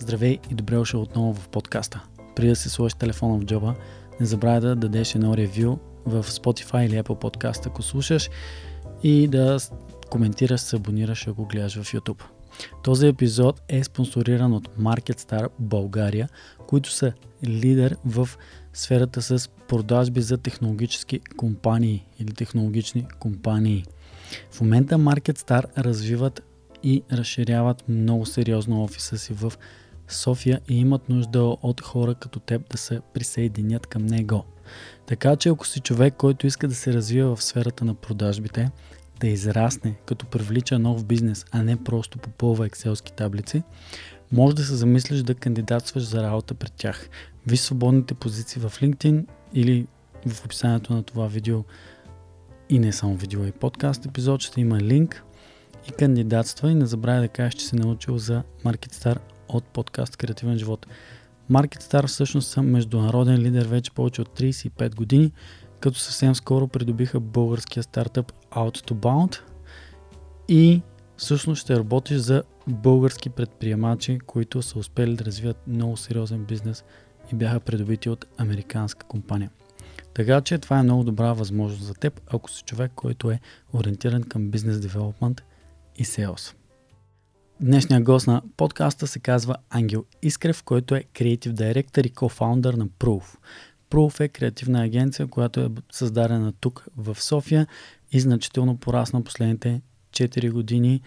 Здравей и добре дошъл отново в подкаста. Преди да се сложиш телефона в джоба, не забравяй да дадеш едно ревю в Spotify или Apple Podcast, ако слушаш и да коментираш, се абонираш, ако гледаш в YouTube. Този епизод е спонсориран от MarketStar България, които са лидер в сферата с продажби за технологически компании или технологични компании. В момента MarketStar развиват и разширяват много сериозно офиса си в София и имат нужда от хора като теб да се присъединят към него. Така че ако си човек, който иска да се развива в сферата на продажбите, да израсне, като привлича нов бизнес, а не просто попълва екселски таблици, може да се замислиш да кандидатстваш за работа пред тях. Виж свободните позиции в LinkedIn или в описанието на това видео и не само видео и подкаст епизод, ще има линк и кандидатства и не забравяй да кажеш, че си научил за MarketStar от подкаст Креативен живот. MarketStar всъщност са международен лидер вече повече от 35 години, като съвсем скоро придобиха българския стартъп Out to Bound и всъщност ще работиш за български предприемачи, които са успели да развият много сериозен бизнес и бяха придобити от американска компания. Така че това е много добра възможност за теб, ако си човек, който е ориентиран към бизнес девелопмент и sales. Днешният гост на подкаста се казва Ангел Искрев, който е креатив директор и кофаундър на Proof. Proof е креативна агенция, която е създадена тук в София и значително порасна последните 4 години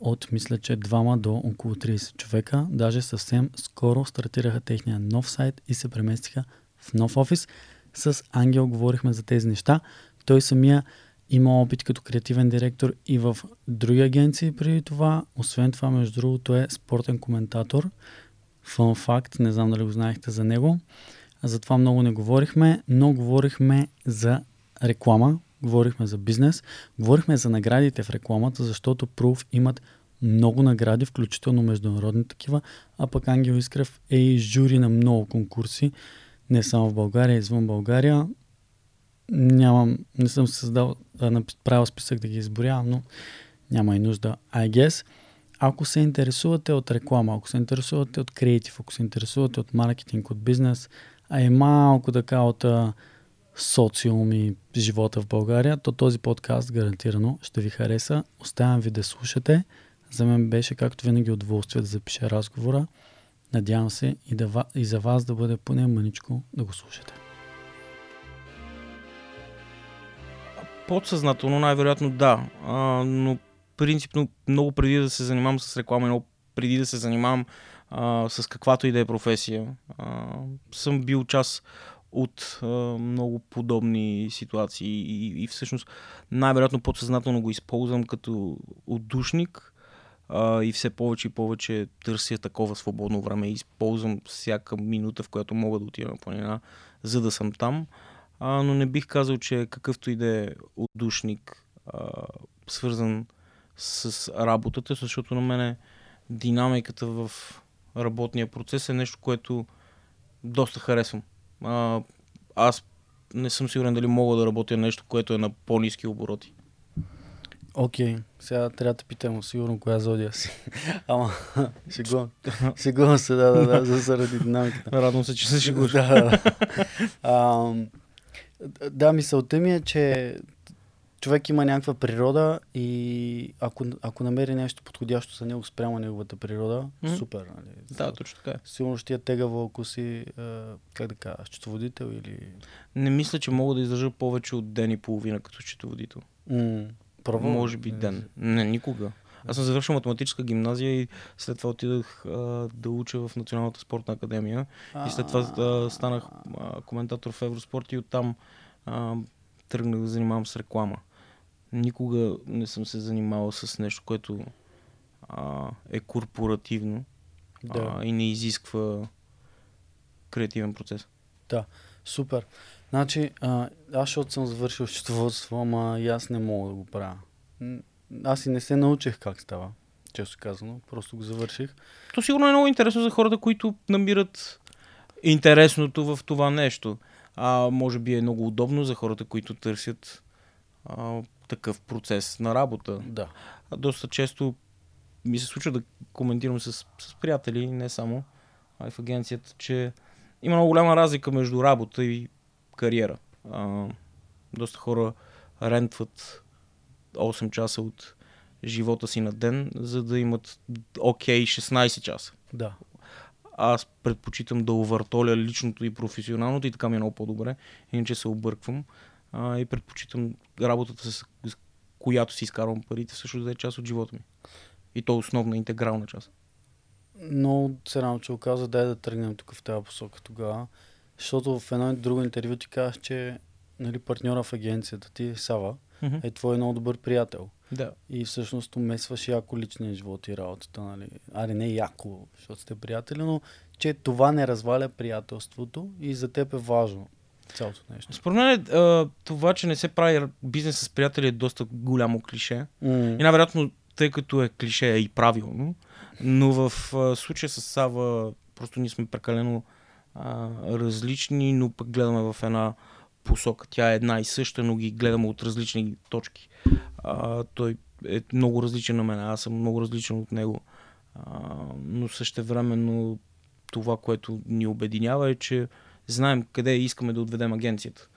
от мисля, че двама до около 30 човека. Даже съвсем скоро стартираха техния нов сайт и се преместиха в нов офис. С Ангел говорихме за тези неща. Той самия има опит като креативен директор и в други агенции преди това. Освен това, между другото, е спортен коментатор. Фън факт, не знам дали го знаехте за него. За това много не говорихме, но говорихме за реклама, говорихме за бизнес, говорихме за наградите в рекламата, защото Proof имат много награди, включително международни такива, а пък Ангел Искрев е и жури на много конкурси, не само в България, извън България нямам, не съм създал, правил списък да ги изборявам, но няма и нужда, I guess. Ако се интересувате от реклама, ако се интересувате от креатив, ако се интересувате от маркетинг, от бизнес, а и малко така от социум и живота в България, то този подкаст гарантирано ще ви хареса. Оставям ви да слушате. За мен беше както винаги удоволствие да запиша разговора. Надявам се и, да, и за вас да бъде поне мъничко да го слушате. Подсъзнателно най-вероятно да, а, но принципно много преди да се занимавам с реклама, много преди да се занимавам а, с каквато и да е професия, а, съм бил част от а, много подобни ситуации и, и всъщност най-вероятно подсъзнателно го използвам като отдушник а, и все повече и повече търся такова свободно време и използвам всяка минута, в която мога да отида на планина, за да съм там. а, но не бих казал, че какъвто и да е отдушник, а, свързан с работата, защото на мене динамиката в работния процес е нещо, което доста харесвам. А, аз не съм сигурен дали мога да работя нещо, което е на по-низки обороти. Окей, okay. сега трябва да питам сигурно коя зодия си. Ама, шегувам. Шегувам се, да, да, да, за заради динамиката. Радвам се, че се шегуваш. да, да. Да, мисълта ми е, че човек има някаква природа и ако, ако намери нещо подходящо за него спрямо неговата природа, mm-hmm. супер. Нали? Да, точно така е. Сигурно ще я тегаво, ако си, как да кажа, счетоводител или... Не мисля, че мога да издържа повече от ден и половина като счетоводител. Mm. Първо? Може би ден. Не, никога. Аз съм завършил математическа гимназия и след това отидах а, да уча в Националната спортна академия. И след това а, станах а, коментатор в Евроспорт и оттам а, тръгнах да занимавам с реклама. Никога не съм се занимавал с нещо, което а, е корпоративно да. а, и не изисква креативен процес. Да, супер. Значи, а, аз защото съм завършил счетоводство, ама и аз не мога да го правя аз и не се научих как става, често казано, просто го завърших. То сигурно е много интересно за хората, които намират интересното в това нещо. А може би е много удобно за хората, които търсят а, такъв процес на работа. Да. А доста често ми се случва да коментирам с, с приятели, не само, а и в агенцията, че има много голяма разлика между работа и кариера. А, доста хора рентват 8 часа от живота си на ден, за да имат окей okay, 16 часа. Да. Аз предпочитам да увъртоля личното и професионалното и така ми е много по-добре, иначе се обърквам. А, и предпочитам работата, с, която си изкарвам парите, също да е част от живота ми. И то основна, интегрална част. Но се рано, че оказа, дай да тръгнем тук в тази посока тогава. Защото в едно и друго интервю ти казах, че нали, партньора в агенцията ти, Сава, Mm-hmm. е твой много добър приятел. Да. И всъщност умесваш яко личния живот и работата, нали? Аре, не яко, защото сте приятели, но че това не разваля приятелството и за теб е важно цялото нещо. Според мен това, че не се прави бизнес с приятели е доста голямо клише. Mm. И най-вероятно, тъй като е клише е и правилно, но в а, случая с Сава просто ние сме прекалено а, различни, но пък гледаме в една посока. Тя е една и съща, но ги гледаме от различни точки. А, той е много различен на мен, аз съм много различен от него. А, но също времено това, което ни обединява е, че знаем къде искаме да отведем агенцията.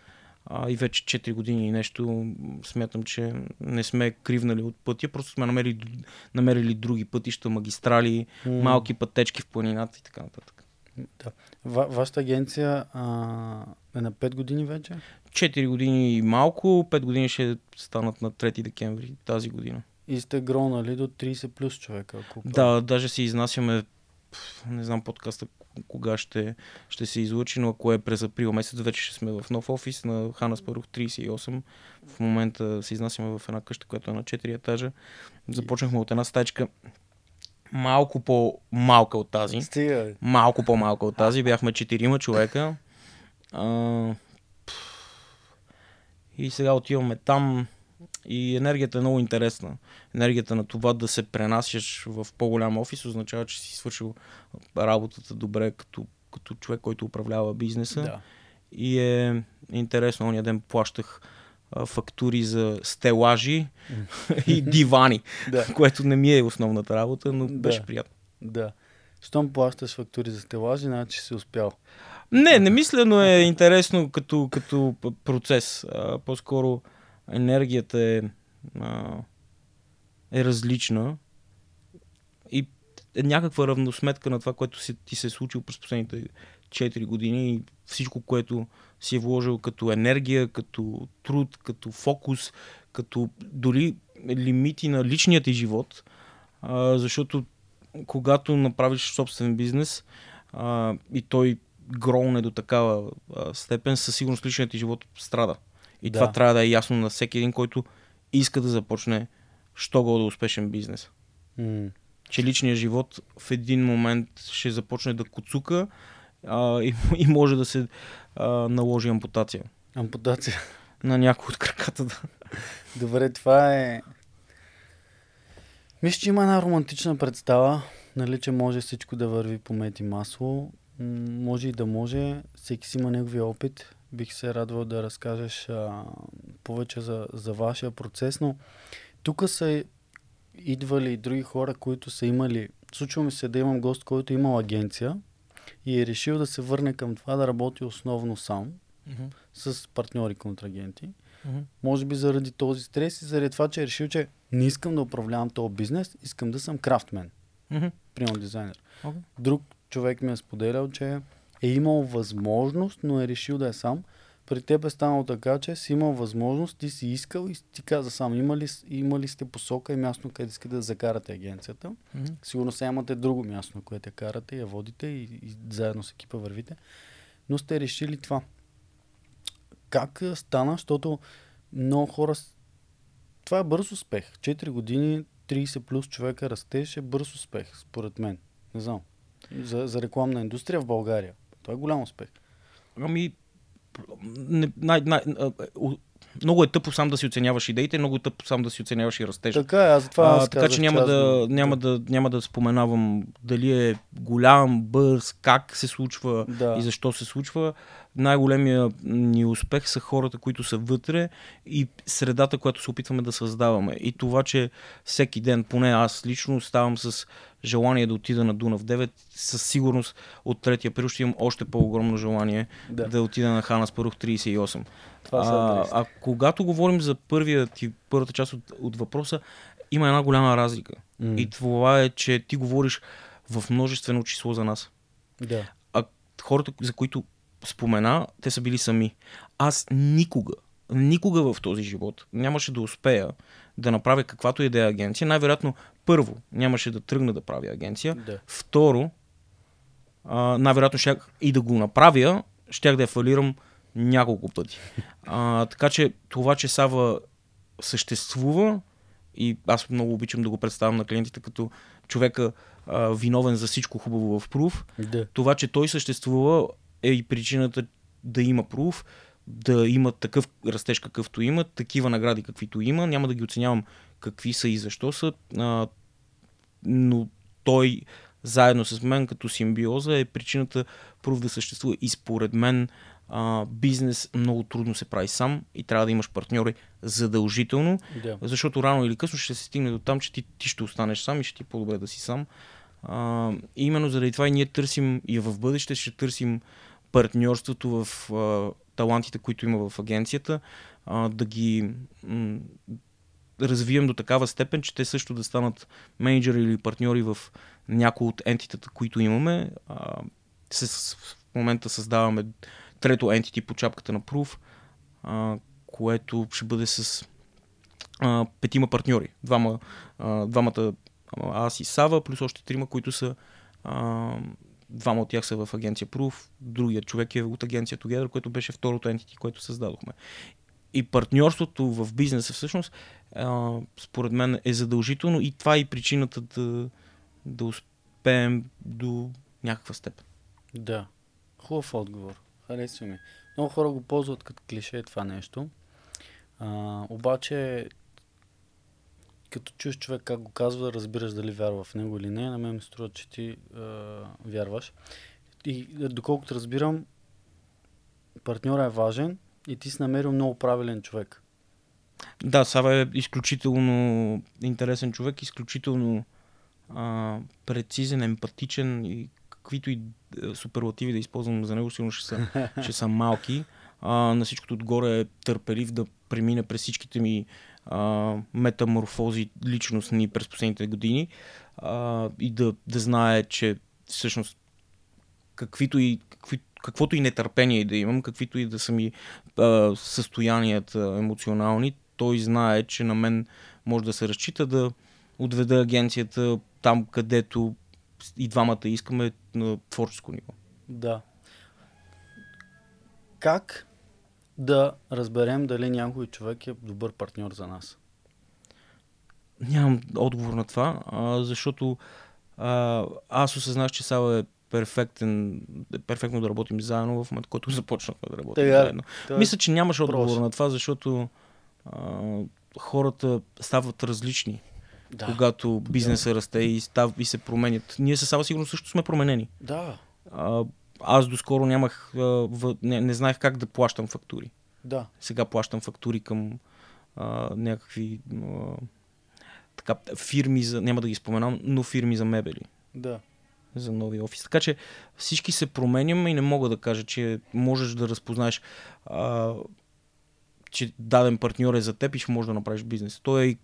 А, и вече 4 години и нещо смятам, че не сме кривнали от пътя, просто сме намерили, намерили други пътища, магистрали, М. малки пътечки в планината и така нататък. Да. Ва, вашата агенция а, е на 5 години вече? 4 години и малко, 5 години ще станат на 3 декември тази година. И сте гронали до 30 плюс човека. Ако Да, даже си изнасяме, не знам подкаста кога ще, ще се излучи, но ако е през април месец, вече ще сме в нов офис на Хана Спарух 38. В момента се изнасяме в една къща, която е на 4 етажа. Започнахме от една стачка малко по-малка от тази. Стига. Малко по-малка от тази. Бяхме четирима човека. А, и сега отиваме там. И енергията е много интересна. Енергията на това да се пренасяш в по-голям офис означава, че си свършил работата добре като, като човек, който управлява бизнеса. Да. И е интересно. Ония ден плащах фактури за стелажи и дивани, Да. което не ми е основната работа, но Да. беше приятно. Да. Щом плащаш фактури за стелажи, значи си успял. Не, не мисля, но е интересно като, като процес. А, по-скоро енергията е, а, е различна и е някаква равносметка на това, което си, ти се е случило през последните 4 години и всичко, което си е вложил като енергия, като труд, като фокус, като дори лимити на личният ти живот, а, защото когато направиш собствен бизнес а, и той гроуне до такава а, степен, със сигурност личният ти живот страда. И Да. това трябва да е ясно на всеки един, който иска да започне що го да успешен бизнес. М. Че личният живот в един момент ще започне да куцука а, и, и може да се а, наложи ампутация Ампутация. на някой от краката. Да. Добре, това е... Мисля, че има една романтична представа, нали, че може всичко да върви по мет и масло. Може и да може. Всеки си има неговия опит. Бих се радвал да разкажеш а, повече за, за вашия процес, но тук са идвали и други хора, които са имали... Случва ми се да имам гост, който е имал агенция и е решил да се върне към това да работи основно сам, с партньори контрагенти. Може би заради този стрес и заради това, че е решил, че не искам да управлявам този бизнес, искам да съм крафтмен, примерно дизайнер. Okay. Друг човек ми е споделял, че е имал възможност, но е решил да е сам. При теб е станало така, че си имал възможност, ти си искал и ти каза сам, има ли, има ли сте посока и място, къде искате да закарате агенцията. Сигурно сега имате друго място, на което я карате, я водите и, и заедно с екипа вървите. Но сте решили това. Как стана, защото много хора... Това е бърз успех. 4 години, 30 плюс човека растеж е бърз успех, според мен. Не знам. За, за рекламна индустрия в България. Това е голям успех. Ами, не, най, най, а, много е тъпо сам да си оценяваш идеите, много е тъпо сам да си оценяваш и растежа. Така е, аз това аз така че няма да, няма, да, няма да споменавам дали е голям, бърз, как се случва Да. и защо се случва. Най-големия ни успех са хората, които са вътре и средата, която се опитваме да създаваме. И това, че всеки ден, поне аз лично, ставам с желание да отида на Дунав 9, със сигурност от 3 април ще имам още по-огромно желание Да. да, да отида на Хана Спарух 38. Това а, а когато говорим за първия ти, първата част от, от въпроса, има една голяма разлика. М. И това е, че ти говориш в множествено число за нас. Да. А хората, за които спомена, те са били сами. Аз никога, никога в този живот нямаше да успея да направя каквато и да е агенция. Най-вероятно, първо, нямаше да тръгна да правя агенция. Да. Второ, най-вероятно щях и да го направя, щях да я фалирам няколко пъти. А, така че това, че Сава съществува и аз много обичам да го представям на клиентите като човека а, виновен за всичко хубаво в Proof, Да. това, че той съществува е и причината да има Proof, да има такъв растеж какъвто има, такива награди каквито има. Няма да ги оценявам какви са и защо са, а, но той заедно с мен като симбиоза е причината Proof да съществува. И според мен а, бизнес много трудно се прави сам и трябва да имаш партньори задължително, Да. защото рано или късно ще се стигне до там, че ти, ти ще останеш сам и ще ти е по-добре да си сам. А, именно заради това и ние търсим и в бъдеще ще търсим партньорството в а, талантите, които има в агенцията, а, да ги м- развием до такава степен, че те също да станат менеджери или партньори в някои от ентитата, които имаме. А, с, в момента създаваме трето entity по чапката на Proof, а, което ще бъде с а, петима партньори. Двама, а, двамата аз и Сава, плюс още трима, които са а, двама от тях са в агенция Proof, другият човек е от агенция Together, което беше второто entity, което създадохме. И партньорството в бизнеса всъщност, според мен е задължително и това е и причината да, да успеем до някаква степен. Да. Хубав отговор. Харесва ми. Много хора го ползват като клише това нещо. А, обаче, като чуеш човек как го казва, разбираш дали вярва в него или не. На мен ми струва, че ти а, вярваш. И доколкото разбирам, партньора е важен и ти си намерил много правилен човек. Да, Сава е изключително интересен човек, изключително а, прецизен, емпатичен и каквито и е, суперлативи да използвам за него, сигурно ще са, ще са малки. А, на всичкото отгоре е търпелив да премине през всичките ми метаморфози личностни през последните години а, и да, да знае, че всъщност каквито и, какви, каквото и нетърпение да имам, каквито и да са ми а, състоянията емоционални, той знае, че на мен може да се разчита да отведа агенцията там, където и двамата искаме на творческо ниво. Да. Как да разберем дали някой човек е добър партньор за нас? Нямам отговор на това, а, защото а, аз осъзнах, че Сава е перфектен, е перфектно да работим заедно в момента, който започнахме да работим Тега, заедно. той е Мисля, че нямаш отговор на това, защото а, хората стават различни, Да. когато бизнеса расте и, став, и се променят. Ние със Сава сигурно също сме променени. Да. А, аз доскоро нямах, не, не знаех как да плащам фактури. Да. Сега плащам фактури към а, някакви а, така, фирми, за, няма да ги споменам, но фирми за мебели, Да. за нови офис. Така че всички се променяме и не мога да кажа, че можеш да разпознаеш, а, че даден партньор е за теб и ще можеш да направиш бизнес. Той е и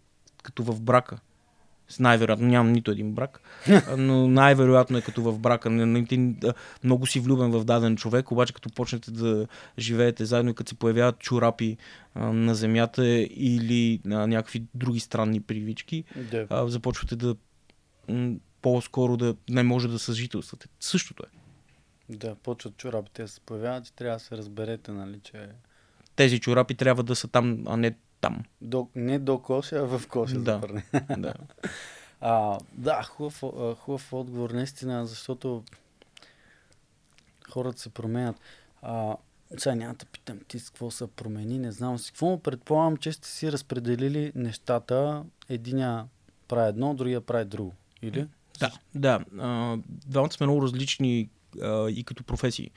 като в брака. С Най-вероятно нямам нито един брак, но най-вероятно е като в брака. Много си влюбен в даден човек, обаче като почнете да живеете заедно и като се появяват чорапи на земята или а, някакви други странни привички, Да. започвате да по-скоро да не може да съжителствате. Същото е. Да, почват чорапите да се появяват и трябва да се разберете, нали, че Тези чорапи трябва да са там, а не там. до, не до коша, а в коша Да. да. А, да, хубав, хубав отговор, наистина, защото хората се променят. А, сега няма да питам ти с какво се промени, не знам си какво, предполагам, че сте си разпределили нещата. Единия прави едно, другия прави друго. Или? Да, да. Двамата сме много различни а, и като професии.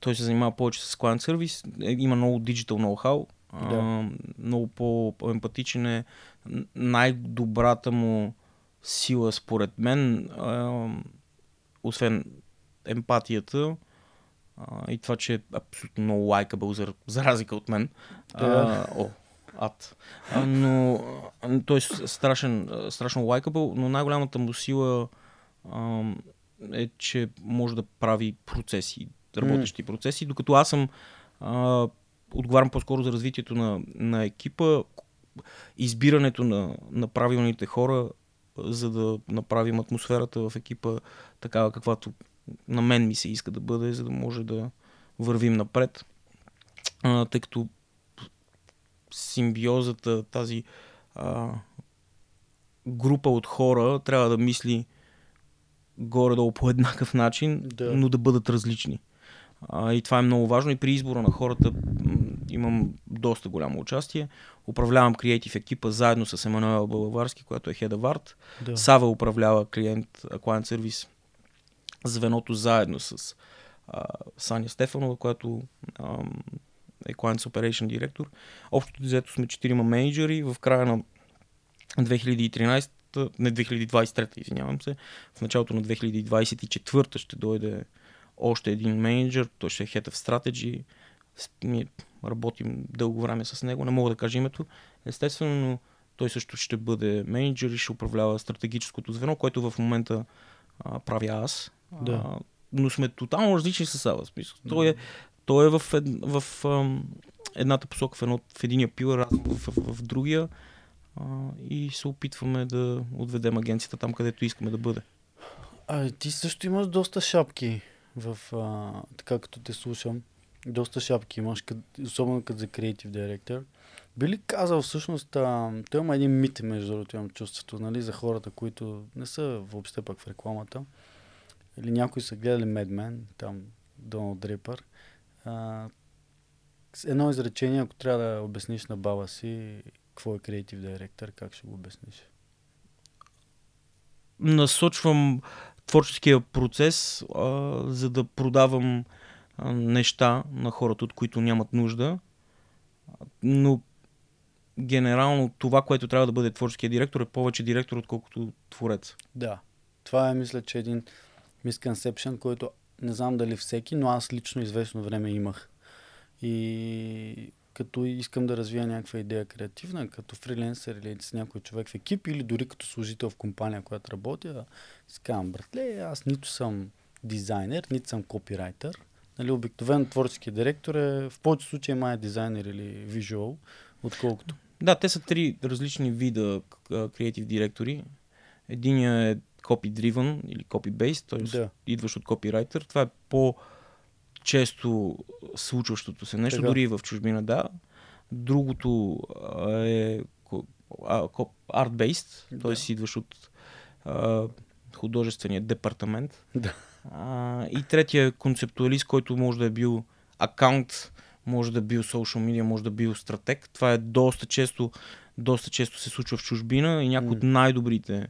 Той се занимава повече с service, е, има много digital know-how, Да. а, много по-емпатичен е. Най-добрата му сила, според мен, а, освен емпатията а, и това, че е абсолютно много лайкабъл, за, за разлика от мен. Да. А, о, ад. А, но той е страшен, страшно лайкабъл, но най-голямата му сила а, е, че може да прави процеси, работещи процеси, докато аз съм а, отговарям по-скоро за развитието на, на екипа, избирането на, на правилните хора, за да направим атмосферата в екипа такава, каквато на мен ми се иска да бъде, за да може да вървим напред. А, тъй като симбиозата, тази а, група от хора трябва да мисли горе-долу по еднакъв начин, Да. но да бъдат различни. А, и това е много важно. И при избора на хората имам доста голямо участие. Управлявам креатив екипа заедно с Емануела Балаварски, която е Head of Art. Да. Сава управлява клиент, а, client сервис звеното заедно с а, Саня Стефанова, която ам, е Client Operation директор. Общото взето сме четирима менеджери. В края на 2013, не 2023, извинявам се, в началото на 2024 ще дойде още един менеджер, той ще е Head of Strategy. Ние работим дълго време с него, не мога да кажа името, естествено, но той също ще бъде менеджер и ще управлява стратегическото звено, което в момента а, правя аз. Да. А, но сме тотално различни с Сава. в Смисъл. Той е, той е в, ед, в ам, едната посока, в, едно, в единия пилър, аз в, в, в другия. А, и се опитваме да отведем агенцията там, където искаме да бъде. А ти също имаш доста шапки в а, така като те слушам. Доста шапки имаш, къд, особено като за креатив директор. Би ли казал всъщност, а, той има един мит, между другото имам чувството, нали, за хората, които не са въобще пък в рекламата. Или някои са гледали Mad Men, там Доналд Дрипър. Едно изречение, ако трябва да обясниш на баба си какво е креатив директор, как ще го обясниш? насочвам творческия процес, а, за да продавам а, неща на хората, от които нямат нужда. Но генерално това, което трябва да бъде творческия директор, е повече директор, отколкото творец. Да. Това е, мисля, че един misconception, който не знам дали всеки, но аз лично известно време имах. И като искам да развия някаква идея креативна, като фриленсър или с някой човек в екип или дори като служител в компания, която работя, си казвам, братле, аз нито съм дизайнер, нито съм копирайтер. Нали, обикновено творчески директор е в повечето случаи май е дизайнер или визуал, отколкото. Да, те са три различни вида креатив директори. Единият е copy-driven или copy-based, т.е. Да. идваш от копирайтер. Това е по-често случващото се нещо, Така. дори и в чужбина, да. Другото е art-based, т.е. Да. идваш от а, художествения департамент. Да. А, и третия е концептуалист, който може да е бил акаунт, може да е бил social media, може да е бил стратег. Това е доста често, доста често се случва в чужбина и някои от най-добрите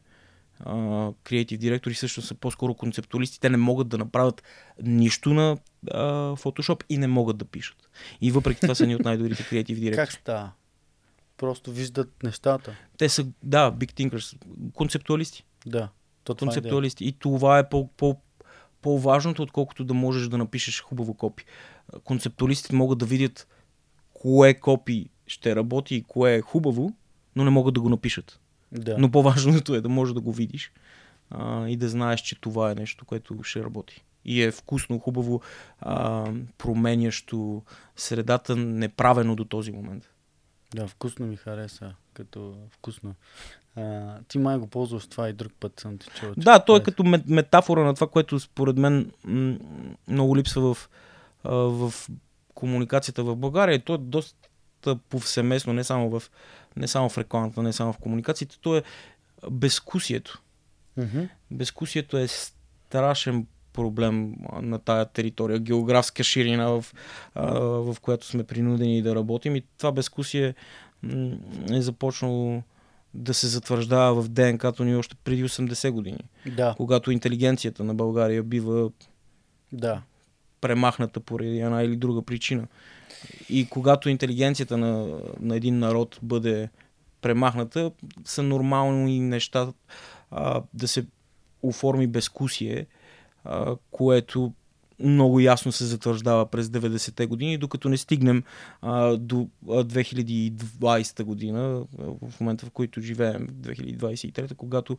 креатив директори също са по-скоро концептуалисти. Те не могат да направят нищо на а, Photoshop и не могат да пишат. И въпреки това са ни от най-добрите креатив директори. Как става? Просто виждат нещата. Те са, да, big thinkers, концептуалисти. Да. То е концептуалисти. И това е по, по, по-важното, отколкото да можеш да напишеш хубаво копи. Концептуалистите могат да видят кое копи ще работи и кое е хубаво, но не могат да го напишат. Да. Но по-важното е да можеш да го видиш а, и да знаеш, че това е нещо, което ще работи. И е вкусно, хубаво, а, променящо средата, неправено до този момент. Да, вкусно ми хареса, като вкусно. А, ти май го ползваш това и друг път съм ти чул. Да, той е хареса. като мет- метафора на това, което според мен м- много липсва в, в комуникацията в България. То е доста повсеместно, не само в, не само в рекламата, не само в комуникацията. То е безкусието. Мгм. Безкусието е страшен проблем на тая територия, географска ширина, в, а, в която сме принудени да работим. И това безкусие е започнало да се затвърждава в ДНК-то ни още преди 80 години. Да. Когато интелигенцията на България бива да. премахната поради една или друга причина. И когато интелигенцията на, на един народ бъде премахната, са нормални неща а, да се оформи безкусие, а, което много ясно се затвърждава през 90-те години, докато не стигнем а, до 2020 година, в момента в който живеем, 2023, когато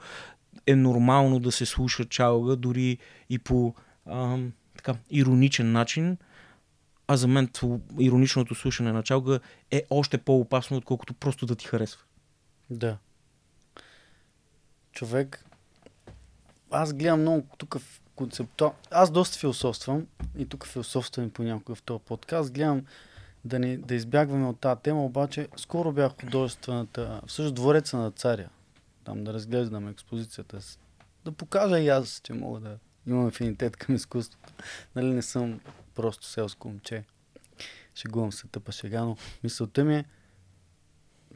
е нормално да се слуша чалга, дори и по а, така, ироничен начин. А за мен ироничното слушане на чалга е още по-опасно, отколкото просто да ти харесва. Да. Човек, аз гледам много тук в концептуал... Аз доста философствам и тук философствам понякога в този подкаст. Гледам да, не, да избягваме от тази тема, обаче скоро бях художествената, всъщност двореца на царя. Там да разглеждам експозицията. Да покажа и аз, че мога да имам афинитет към изкуството. Нали не съм просто селско момче. Шегувам се тъпа шега, но мисълта ми е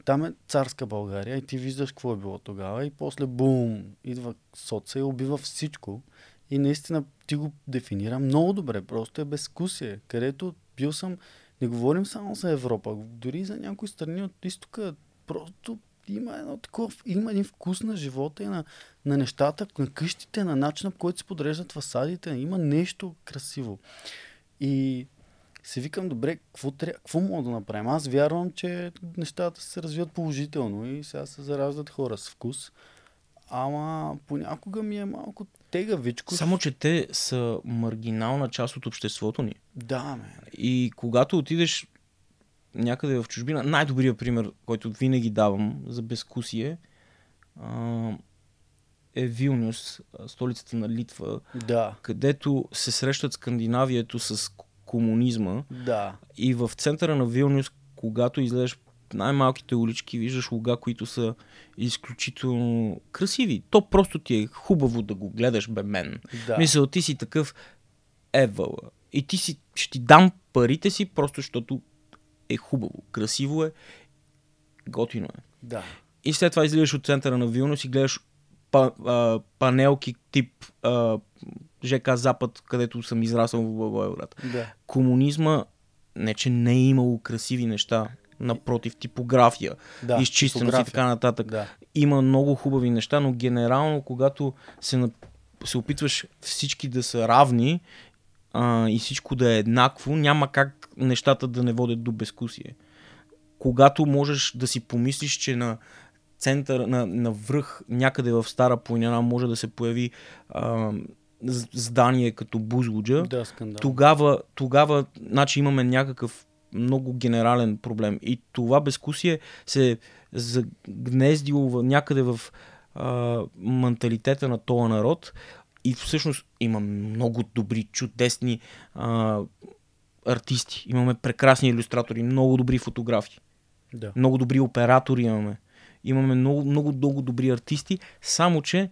там е царска България и ти виждаш какво е било тогава и после бум, идва соца и убива всичко. И наистина ти го дефинира много добре, просто е безкусие, където бил съм, не говорим само за Европа, дори за някои страни от изтока, просто има едно такова, има един вкус на живота и на, на нещата, на къщите, на начина по който се подреждат фасадите, има нещо красиво. И се викам, добре, какво, тря... какво мога да направим? Аз вярвам, че нещата се развиват положително и сега се зараждат хора с вкус. Ама понякога ми е малко тегавичко. Само, че те са маргинална част от обществото ни. Да, ме. И когато отидеш някъде в чужбина, най-добрият пример, който винаги давам за безкусие, е Вилнюс, столицата на Литва, да. където се срещат Скандинавието с комунизма. Да. И в центъра на Вилнюс, когато излезеш най-малките улички, виждаш луга, които са изключително красиви. То просто ти е хубаво да го гледаш, бе мен. Да. Мисля, ти си такъв евала. И ти си, ще ти дам парите си, просто защото е хубаво, красиво е, готино е. Да. И след това излизаш от центъра на Вилнюс и гледаш па, а, панелки тип а, ЖК Запад, където съм израсъл в Благоевград. Да. Комунизма не, че не е имало красиви неща, напротив, типография, да, изчистеност и така нататък. Да. Има много хубави неща, но генерално, когато се, се опитваш всички да са равни а, и всичко да е еднакво, няма как нещата да не водят до безкусие. Когато можеш да си помислиш, че на център, на, на връх, някъде в Стара планина може да се появи а, здание като Бузлуджа, да, скандал. тогава, тогава значи имаме някакъв много генерален проблем. И това безкусие се загнездило някъде в а, менталитета на този народ и всъщност има много добри, чудесни а, артисти. Имаме прекрасни иллюстратори, много добри фотографии. Да. Много добри оператори имаме. Имаме много, много, много добри артисти, само че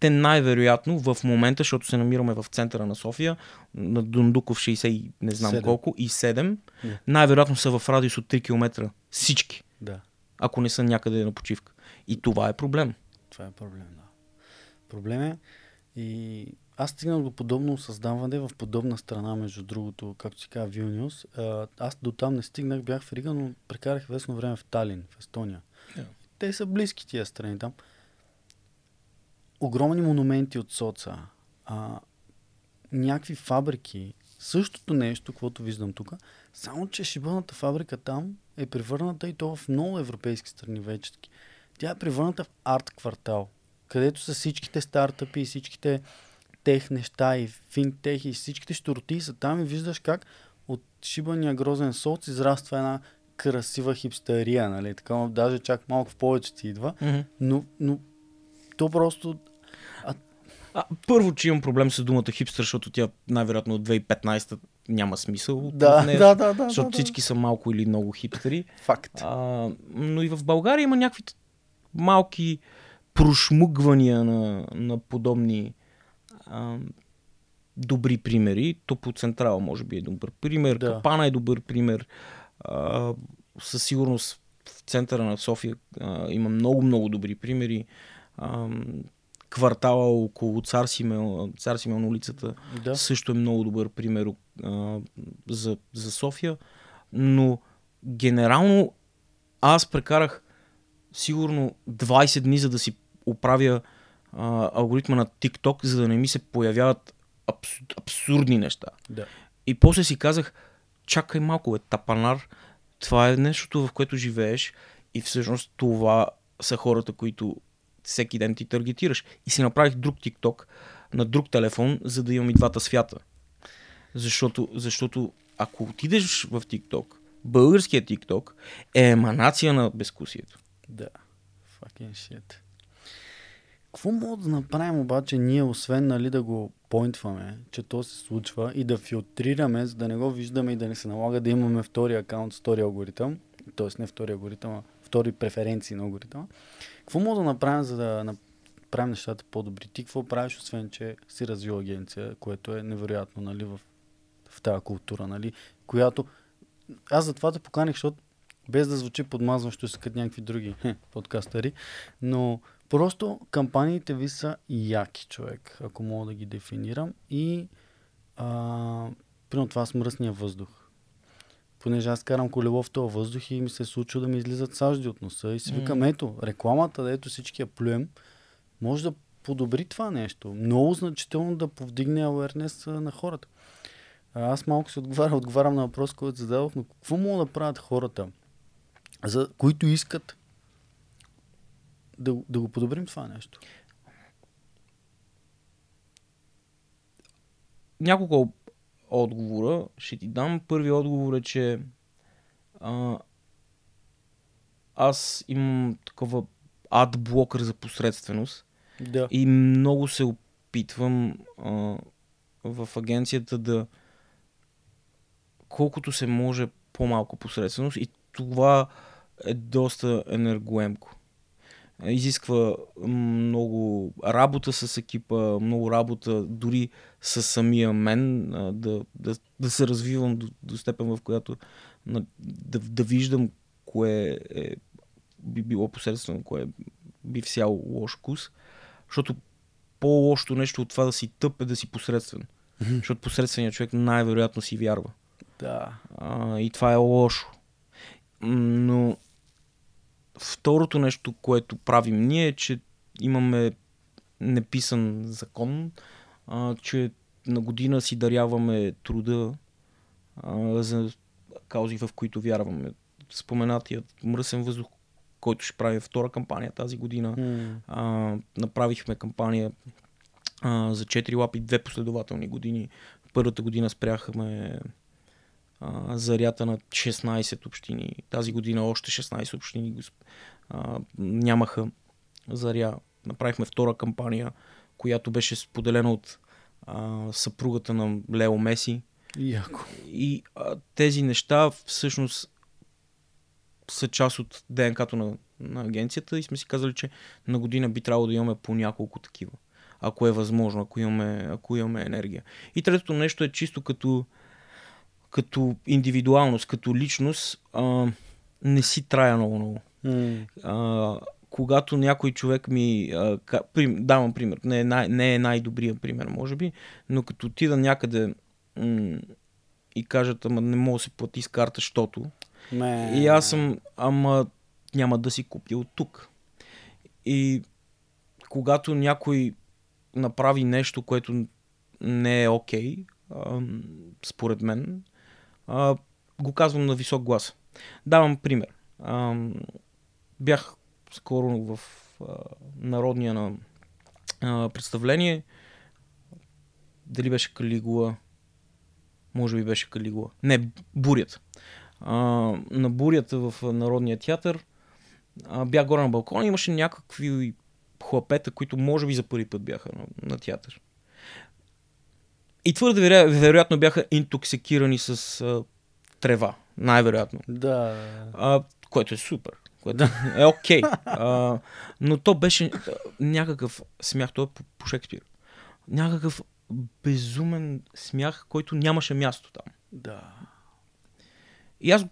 те най-вероятно в момента, защото се намираме в центъра на София, на Дундуков 60 не знам 7. колко, и 7, yeah. най-вероятно са в радиус от 3 км. Всички. Да. Ако не са някъде на почивка. И това е проблем. Това е проблем, да. Проблем е и аз стигнах до подобно създаване в подобна страна, между другото, както си казва Вилниус. Аз до там не стигнах, бях в Рига, но прекарах известно време в Талин, в Естония. Те са близки тия страни там огромни монументи от соца, а, някакви фабрики, същото нещо, което виждам тук, само че шибаната фабрика там е превърната и то в много европейски страни вече. Тя е превърната в арт квартал, където са всичките стартъпи и всичките тех неща и финтех и всичките штороти са там и виждаш как от шибания грозен соц израства една красива хипстерия, нали? Така, даже чак малко в повече ти идва, mm-hmm. но, но то просто а... А, първо, че имам проблем с думата хипстър, защото тя най-вероятно от 2015 няма смисъл. Да, нея, да, да, да. Защото да, всички да. са малко или много хипстери. Факт. А, но и в България има някакви малки прошмугвания на, на подобни а, добри примери. Топо Централ може би е добър пример, Да. Капана е добър пример. А, със сигурност в центъра на София а, има много-много добри примери. А, квартала около Цар Симеон, Цар Симеон улицата Да. също е много добър пример а, за, за София. Но генерално аз прекарах сигурно 20 дни, за да си оправя а, алгоритма на TikTok, за да не ми се появяват абс, абсурдни неща. Да. И после си казах, чакай малко, бе, тапанар, това е нещото, в което живееш и всъщност това са хората, които всеки ден ти таргетираш. И си направих друг TikTok на друг телефон, за да имам и двата свята. Защото, защото ако отидеш в TikTok, българският TikTok е еманация на безкусието. Да. Fucking shit. Какво мога да направим обаче ние, освен нали, да го поинтваме, че то се случва и да филтрираме, за да не го виждаме и да не се налага да имаме втори акаунт, втори алгоритъм, т.е. не втори алгоритъм, а втори преференции на алгоритъма. Какво мога да направим, за да направим нещата по-добри? Ти какво правиш, освен че си развил агенция, което е невероятно нали, в, в тази култура, нали, която аз затова те поканих, защото без да звучи подмазващо се като някакви други хе, подкастъри, но просто кампаниите ви са яки, човек, ако мога да ги дефинирам. И а, примерно това с мръсния въздух. Понеже аз карам колело в този въздух и ми се случва да ми излизат сажди от носа и си викам, ето, рекламата, дето всички я плюем, може да подобри това нещо. Много значително да повдигне awareness а, на хората. Аз малко се отговарям, отговарям на въпрос, който зададох, но какво могат да правят хората, за които искат да, да го подобрим това нещо? няколко отговора ще ти дам. Първи отговор е, че а, аз имам такова адблокър за посредственост Да. и много се опитвам а, в агенцията да колкото се може по-малко посредственост и това е доста енергоемко. Изисква много работа с екипа, много работа дори с самия мен, да, да, да се развивам до, до степен, в която да, да виждам кое е, би било посредствено, кое би всяло лош вкус. Защото по-лошото нещо от това да си тъп е да си посредствен. Защото посредственият човек най-вероятно си вярва. Да. А, и това е лошо. Но второто нещо, което правим ние е, че имаме неписан закон, а, че на година си даряваме труда а, за каузи, в които вярваме. Споменатият мръсен въздух, който ще правим втора кампания тази година. М, А, направихме кампания а, за 4 лапи две последователни години. Първата година спряхме а, зарята на 16 общини. Тази година още 16 общини а, нямаха заря. Направихме втора кампания, която беше споделена от а, съпругата на Лео Меси. Яко. И а, тези неща всъщност са част от ДНК-то на, на агенцията и сме си казали, че на година би трябвало да имаме по няколко такива. Ако е възможно, ако имаме, ако имаме енергия. И третото нещо е чисто като, като индивидуалност, като личност, а, не си трая много-много. М, А, когато някой човек ми... А, ка, прим, давам пример. Не е, най, не е най-добрият пример, може би, но като отида някъде м- и кажат, ама не мога да се плати с карта, защото... ме... И аз съм, ама няма да си купя от тук. И когато някой направи нещо, което не е окей, ам, според мен, а, го казвам на висок глас. Давам пример. Ам, бях скоро в а, народния на а, представление. Дали беше Калигула? Може би беше Калигула. Не, Бурята. А, на бурята в а, Народния театър а, бях горе на балкона и имаше някакви хлапета, които може би за първи път бяха на, на театър. И твърде веро- вероятно бяха интоксикирани с а, трева. Най-вероятно. Да. А, което е супер. Което е окей. Okay. но то беше някакъв смях, то е по, по Шекспир. Някакъв безумен смях, който нямаше място там. Да. И аз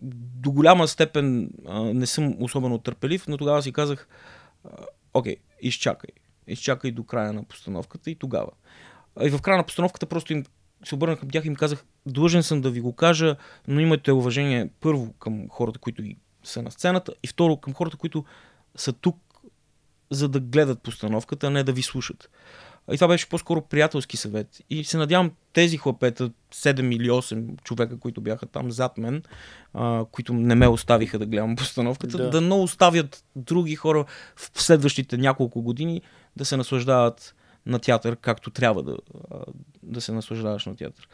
до голяма степен а, не съм особено търпелив, но тогава си казах, окей, изчакай. Изчакай до края на постановката и тогава. И в края на постановката просто им се обърнах към тях и им казах, длъжен съм да ви го кажа, но имате уважение първо към хората, които са на сцената и второ към хората, които са тук, за да гледат постановката, а не да ви слушат. И това беше по-скоро приятелски съвет. И се надявам тези хлапета, 7 или 8 човека, които бяха там зад мен, а, които не ме оставиха да гледам постановката, да, да не оставят други хора в следващите няколко години да се наслаждават на театър, както трябва да, да се наслаждаваш на театър.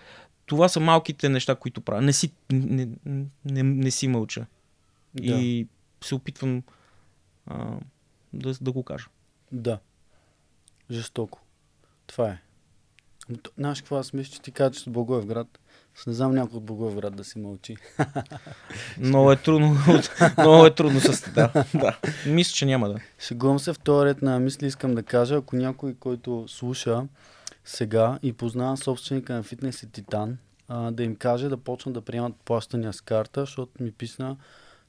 Това са малките неща, които правя. Не си, не, не, не си мълча. Да. И се опитвам а, да, да го кажа. Да. Жестоко. Това е. Знаеш какво, аз мисля, че ти кажа, че с Благоевград. Не знам някой от Благоевград да си мълчи. много е трудно. много е трудно с да, да. Мисля, че няма да. Шегувам се в този ред на мисли, искам да кажа, ако някой, който слуша сега и познава собственика на фитнес и Титан, а, да им каже да почнат да приемат плащания с карта, защото ми писна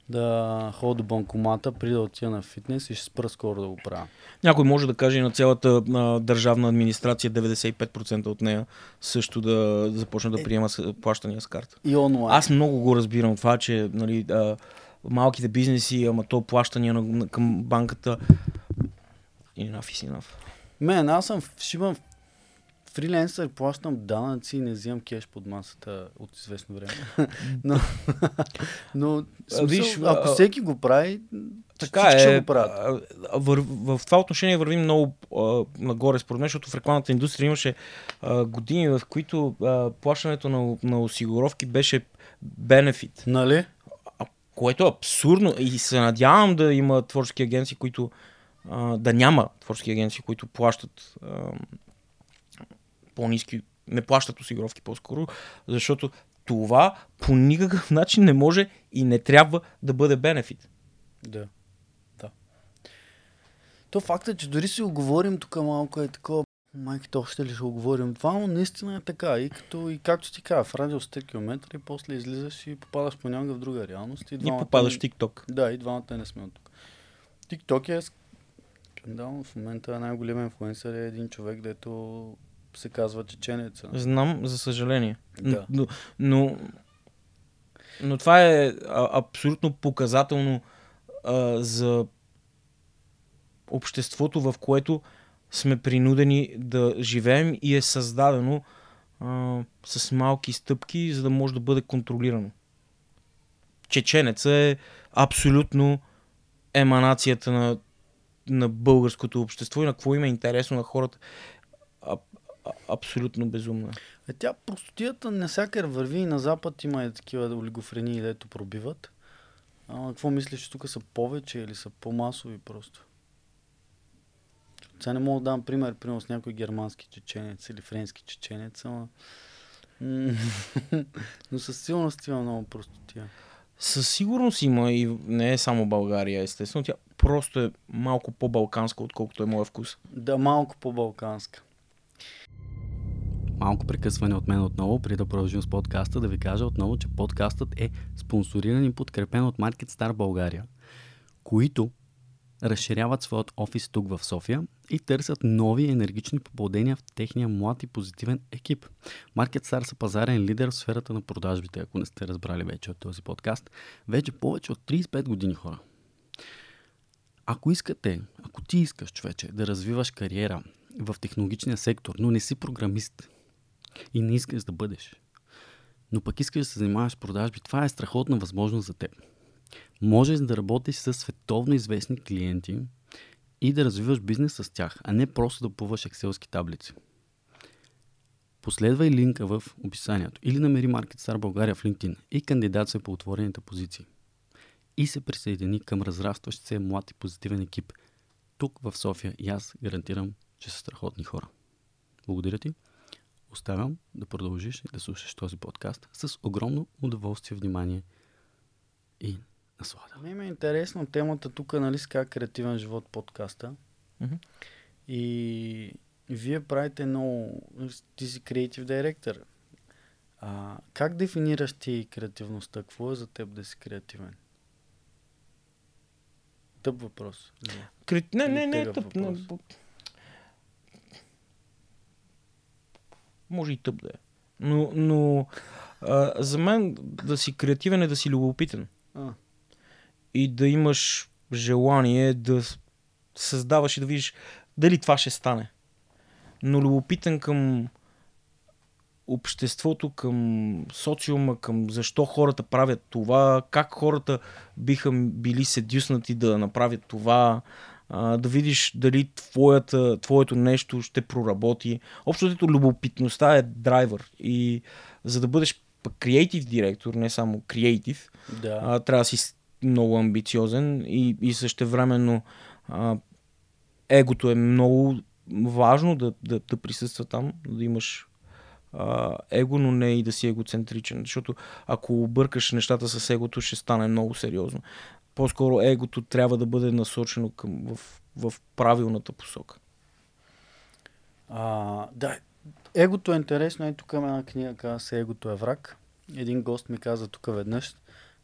да ходя до банкомата, при да отида на фитнес и ще спра скоро да го правя. Някой може да каже и на цялата а, държавна администрация, 95% от нея също да започне да е. приема плащания с карта. И онлайн. Аз много го разбирам това, че нали, а, малките бизнеси, ама то плащания на, на, към банката enough is enough. Мен, аз съм, ще имам фриленсър, плащам данъци и не взимам кеш под масата от известно време. но, но смисъл, Виж, ако всеки го прави, така е. Го правят. В, в, в това отношение върви много а, нагоре, според мен, защото в рекламната индустрия имаше а, години, в които а, плащането на, на осигуровки беше бенефит. Нали? А, което е абсурдно и се надявам да има творчески агенции, които а, да няма творчески агенции, които плащат а, по-низки, не плащат осигуровки по-скоро, защото това по никакъв начин не може и не трябва да бъде бенефит. Да. Да. То факт е, че дори си го говорим тук малко е такова, майките още ли ще го говорим това, но наистина е така. И, като, и както ти кажа, в радио 100 км и после излизаш и попадаш по някаква в друга реалност. И, и попадаш в TikTok. Да, и двамата не сме от тук. TikTok е скандал. В момента най-големият инфлуенсър е един човек, дето се казва чеченеца. Знам, за съжаление. Да. Но, но, но това е абсолютно показателно а, за обществото, в което сме принудени да живеем и е създадено а, с малки стъпки, за да може да бъде контролирано. Чеченеца е абсолютно еманацията на, на българското общество и на какво има е интересно на хората абсолютно безумна. Е, тя простотията навсякъде върви и на запад има и такива олигофрени, дето пробиват. А, какво мислиш, че тук са повече или са по-масови просто? Сега не мога да дам пример, примерно с някой германски чеченец или френски чеченец, ама... Но със сигурност има много простотия. Със сигурност има и не е само България, естествено. Тя просто е малко по-балканска, отколкото е моя вкус. Да, малко по-балканска. Малко прекъсване от мен отново, преди да продължим с подкаста, да ви кажа отново, че подкастът е спонсориран и подкрепен от Market Star България, които разширяват своят офис тук в София и търсят нови енергични попълнения в техния млад и позитивен екип. Market Star са пазарен лидер в сферата на продажбите, ако не сте разбрали вече от този подкаст. Вече повече от 35 години хора. Ако искате, ако ти искаш, човече, да развиваш кариера в технологичния сектор, но не си програмист, и не искаш да бъдеш. Но пък искаш да се занимаваш продажби, това е страхотна възможност за теб. Можеш да работиш с световно известни клиенти и да развиваш бизнес с тях, а не просто да плуваш екселски таблици. Последвай линка в описанието или намери Market Star България в LinkedIn и кандидатствай по отворените позиции. И се присъедини към разрастващ се млад и позитивен екип тук в София и аз гарантирам, че са страхотни хора. Благодаря ти оставям да продължиш да слушаш този подкаст с огромно удоволствие, внимание и наслада. Ме е интересно темата тук, нали, с как креативен живот подкаста. Mm-hmm. И Вие правите много... Ти си креатив директор. А, как дефинираш ти креативността? Какво е за теб да си креативен? Тъп въпрос. Не, не, не, тегъв тъп. Не, въпрос. б- може и тъп да е. Но, но а, за мен да си креативен е да си любопитен. А, И да имаш желание да създаваш и да видиш дали това ще стане. Но любопитен към обществото, към социума, към защо хората правят това, как хората биха били седюснати да направят това, а, да видиш дали твоята, твоето нещо ще проработи. Общо взето любопитността е драйвер и за да бъдеш пък креатив директор, не само креатив, да. а, трябва да си много амбициозен и, и същевременно а, егото е много важно да, да, да присъства там, да имаш а, его, но не и да си егоцентричен. Защото ако объркаш нещата с егото, ще стане много сериозно. По-скоро егото трябва да бъде насочено към, в, в правилната посока. А, да, егото е интересно. Ето тук има една книга, казва се Егото е враг. Един гост ми каза тук веднъж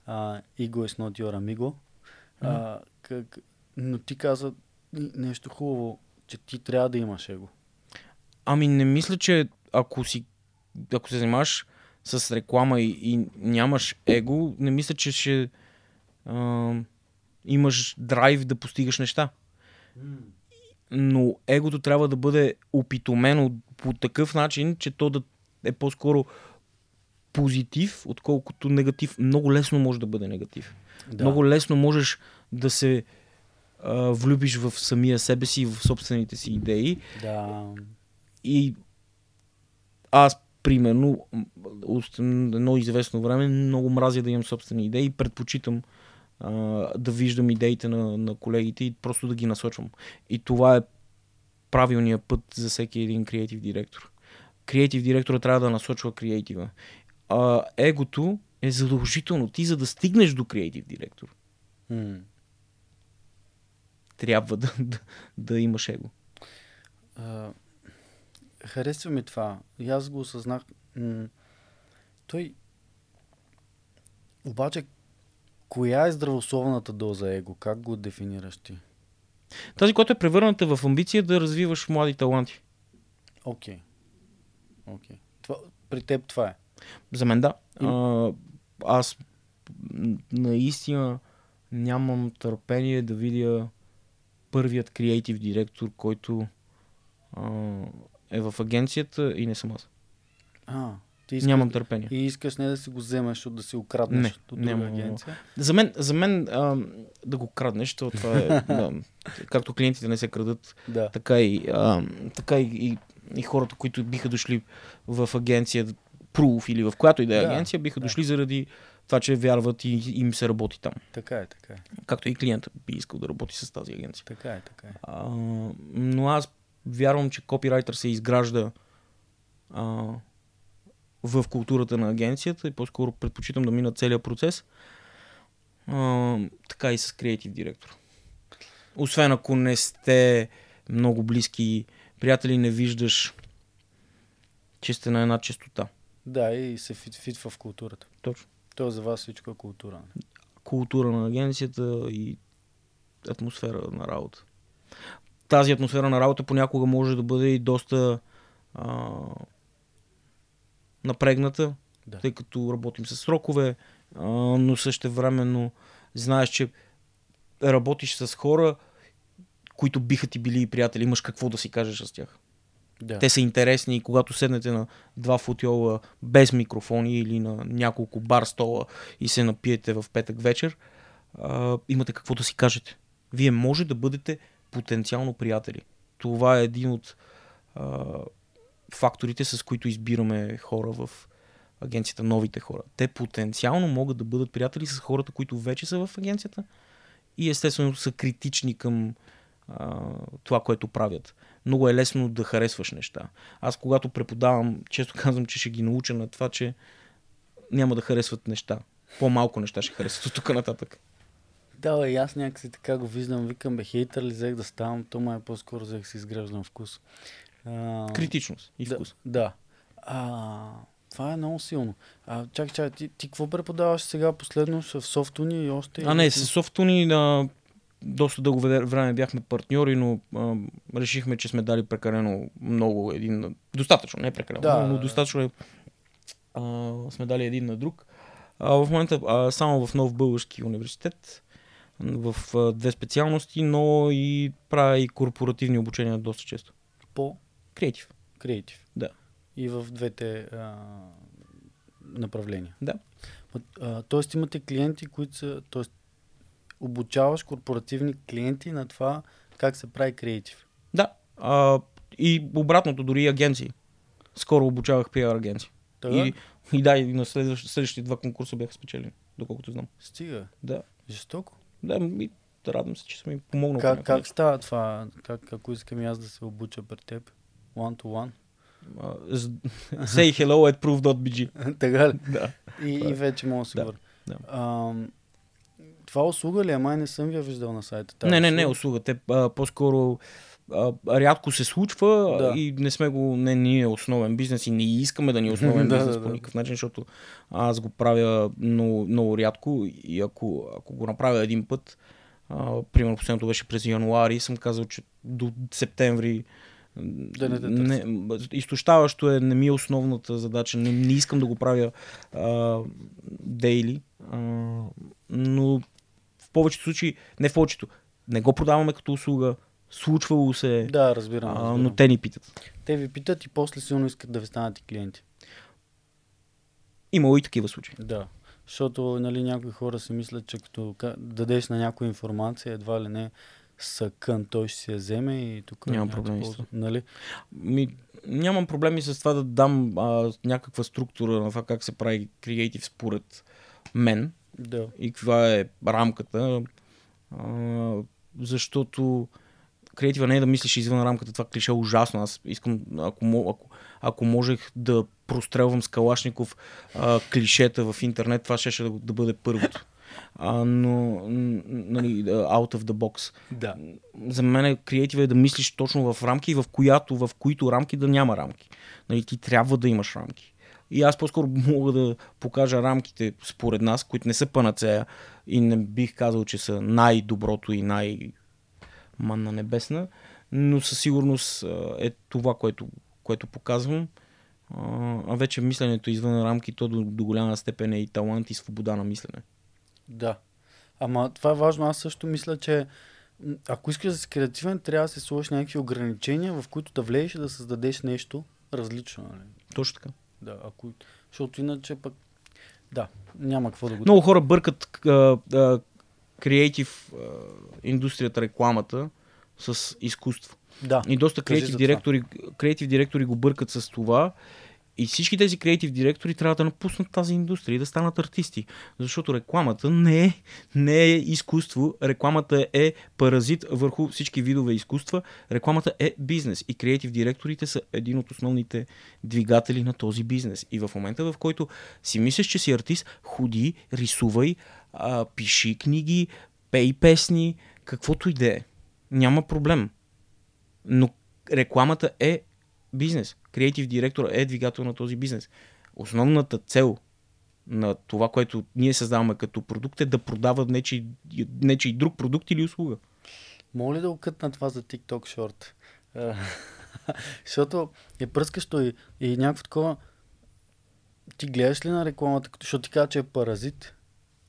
а, Ego is not your amigo. А, как, но ти каза нещо хубаво, че ти трябва да имаш его. Ами не мисля, че ако си ако се занимаваш с реклама и, и нямаш его, не мисля, че ще а, имаш драйв да постигаш неща. Но егото трябва да бъде опитомено по такъв начин, че то да е по-скоро позитив, отколкото негатив. Много лесно може да бъде негатив. Да. Много лесно можеш да се а, влюбиш в самия себе си, в собствените си идеи Да. и аз, примерно, от едно известно време много мразя да имам собствени идеи и предпочитам а, да виждам идеите на, на колегите и просто да ги насочвам. И това е правилният път за всеки един креатив директор. Креатив директора трябва да насочва креатива. А, егото е задължително. Ти за да стигнеш до креатив директор, М. трябва да, да, да имаш его. А, харесва ми това. И аз го осъзнах. М- той... Обаче, коя е здравословната доза его? Как го дефинираш ти? Тази, която е превърната в амбиция да развиваш млади таланти. Окей. Окей. Това, при теб това е. За мен да. И- А, аз наистина нямам търпение да видя първият креатив директор, който а, е в агенцията и не съм аз. А, ти искаш, Нямам търпение. И искаш не да си го вземеш, от да си го краднеш Не, от друга няма. агенция. За мен, за мен а, да го краднеш, то това е... да, както клиентите не се крадат, Да. така и, а, така и, и, и хората, които биха дошли в агенция Proof или в която и да е агенция, биха да. дошли заради това, че вярват и и им се работи там. Така е, така е. Както и клиента би искал да работи с тази агенция. Така е, така е. А, но аз вярвам, че копирайтер се изгражда а, в културата на агенцията и по-скоро предпочитам да мина целият процес. А, така и с креатив директор. Освен ако не сте много близки приятели, не виждаш, че сте на една частота. Да, и се фит, фитва в културата. Точно. То за вас всичко е култура. култура на агенцията и атмосфера на работа. Тази атмосфера на работа понякога може да бъде и доста а, напрегната, Да. тъй като работим с срокове, а, но също времено знаеш, че работиш с хора, които биха ти били и приятели, имаш какво да си кажеш с тях. Да. Те са интересни и когато седнете на два футиола без микрофони или на няколко бар стола и се напиете в петък вечер, а, имате какво да си кажете. Вие може да бъдете потенциално приятели. Това е един от а, факторите, с които избираме хора в агенцията, новите хора. Те потенциално могат да бъдат приятели с хората, които вече са в агенцията и естествено са критични към а, това, което правят. Много е лесно да харесваш неща. Аз когато преподавам, често казвам, че ще ги науча на това, че няма да харесват неща. По-малко неща ще харесват от тук нататък. Да, бе, аз някакси така го виждам. Викам, бе, хейтър ли взех да ставам, то май по-скоро взех си изграждам вкус. А, Критичност и да, вкус. да. А, това е много силно. А, чакай, чакай, ти, ти какво преподаваш сега последно в софтуни и още? А не, с софтуни на доста дълго време бяхме партньори, но а, решихме, че сме дали прекалено много един. Достатъчно, не прекалено, Да. но достатъчно е, а, сме дали един на друг. А, в момента а, само в Нов Български университет, в а, две специалности, но и правя и корпоративни обучения доста често. По Креатив. креатив. Да. И в двете а, направления. Да. А, тоест имате клиенти, които са... Тоест, обучаваш корпоративни клиенти на това как се прави креатив. Да. А, и обратното, дори и агенции. Скоро обучавах PR агенции. Така? И, и да, и на следващ, следващите два конкурса бяха спечелени, доколкото знам. Стига. Да. Жестоко. Да, и да радвам се, че съм им помогнал. по Как, как става това? Как, ако искам и аз да се обуча пред теб? One to one? А, Say hello at proof.bg. така ли? Да. И, и вече мога да Да, говоря. да. Ам, това услуга ли? е? Май не съм ви я виждал на сайта. тази Не, не, не, услуга. Те а, по-скоро а, рядко се случва Да. и не сме го, не ни е основен бизнес и не искаме да ни е основен бизнес да, по никакъв начин, защото аз го правя много, много рядко и ако, ако го направя един път, а, примерно последното беше през януари, съм казал, че до септември Да не те не, изтощаващо е, не ми е основната задача, не, не искам да го правя а, дейли, а, но в повечето случаи, не в повечето, не го продаваме като услуга, случвало се, е, Да, разбирам. а, разбирам. но те ни питат. Те ви питат и после силно искат да ви станат и клиенти. Имало и такива случаи. Да. Защото нали, някои хора си мислят, че като ка- дадеш на някой информация, едва ли не съкън, той ще си я вземе и тук... Няма проблеми това. Нали? Ми, нямам проблеми с това да дам а, някаква структура на това как се прави креатив според мен. Да. и каква е рамката, а, защото креатива не е да мислиш извън рамката, това клише е ужасно. Аз искам, ако, ако, ако можех да прострелвам с Калашников а, клишета в интернет, това ще, да, да бъде първото. А, но, нали, out of the box. Да. За мен креатив е да мислиш точно в рамки, в, която, в които рамки да няма рамки. Нали, ти трябва да имаш рамки. И аз по-скоро мога да покажа рамките според нас, които не са панацея и не бих казал, че са най-доброто и най- манна небесна, но със сигурност е това, което, което показвам. А вече мисленето извън рамки, то до, до голяма степен е и талант и свобода на мислене. Да. Ама това е важно. Аз също мисля, че ако искаш да си креативен, трябва да се сложиш някакви ограничения, в които да влезеш и да създадеш нещо различно. Нали? Точно така. Да, ако... Защото иначе пък... Да, няма какво да го... Много хора бъркат креатив индустрията, рекламата с изкуство. Да. И доста креатив директори, креатив директори го бъркат с това. И всички тези креатив директори трябва да напуснат тази индустрия и да станат артисти. Защото рекламата не е, не е изкуство. Рекламата е паразит върху всички видове изкуства. Рекламата е бизнес. И креатив директорите са един от основните двигатели на този бизнес. И в момента, в който си мислиш, че си артист, ходи, рисувай, а, пиши книги, пей песни, каквото и да е. Няма проблем. Но рекламата е бизнес. Креатив директор е двигател на този бизнес. Основната цел на това, което ние създаваме като продукт е да продава нечи, нечи друг продукт или услуга. Мога ли да го кътна това за TikTok шорт? А, Защото е пръскащо и, и някакво такова... Ти гледаш ли на рекламата, защото ти казва, че е паразит,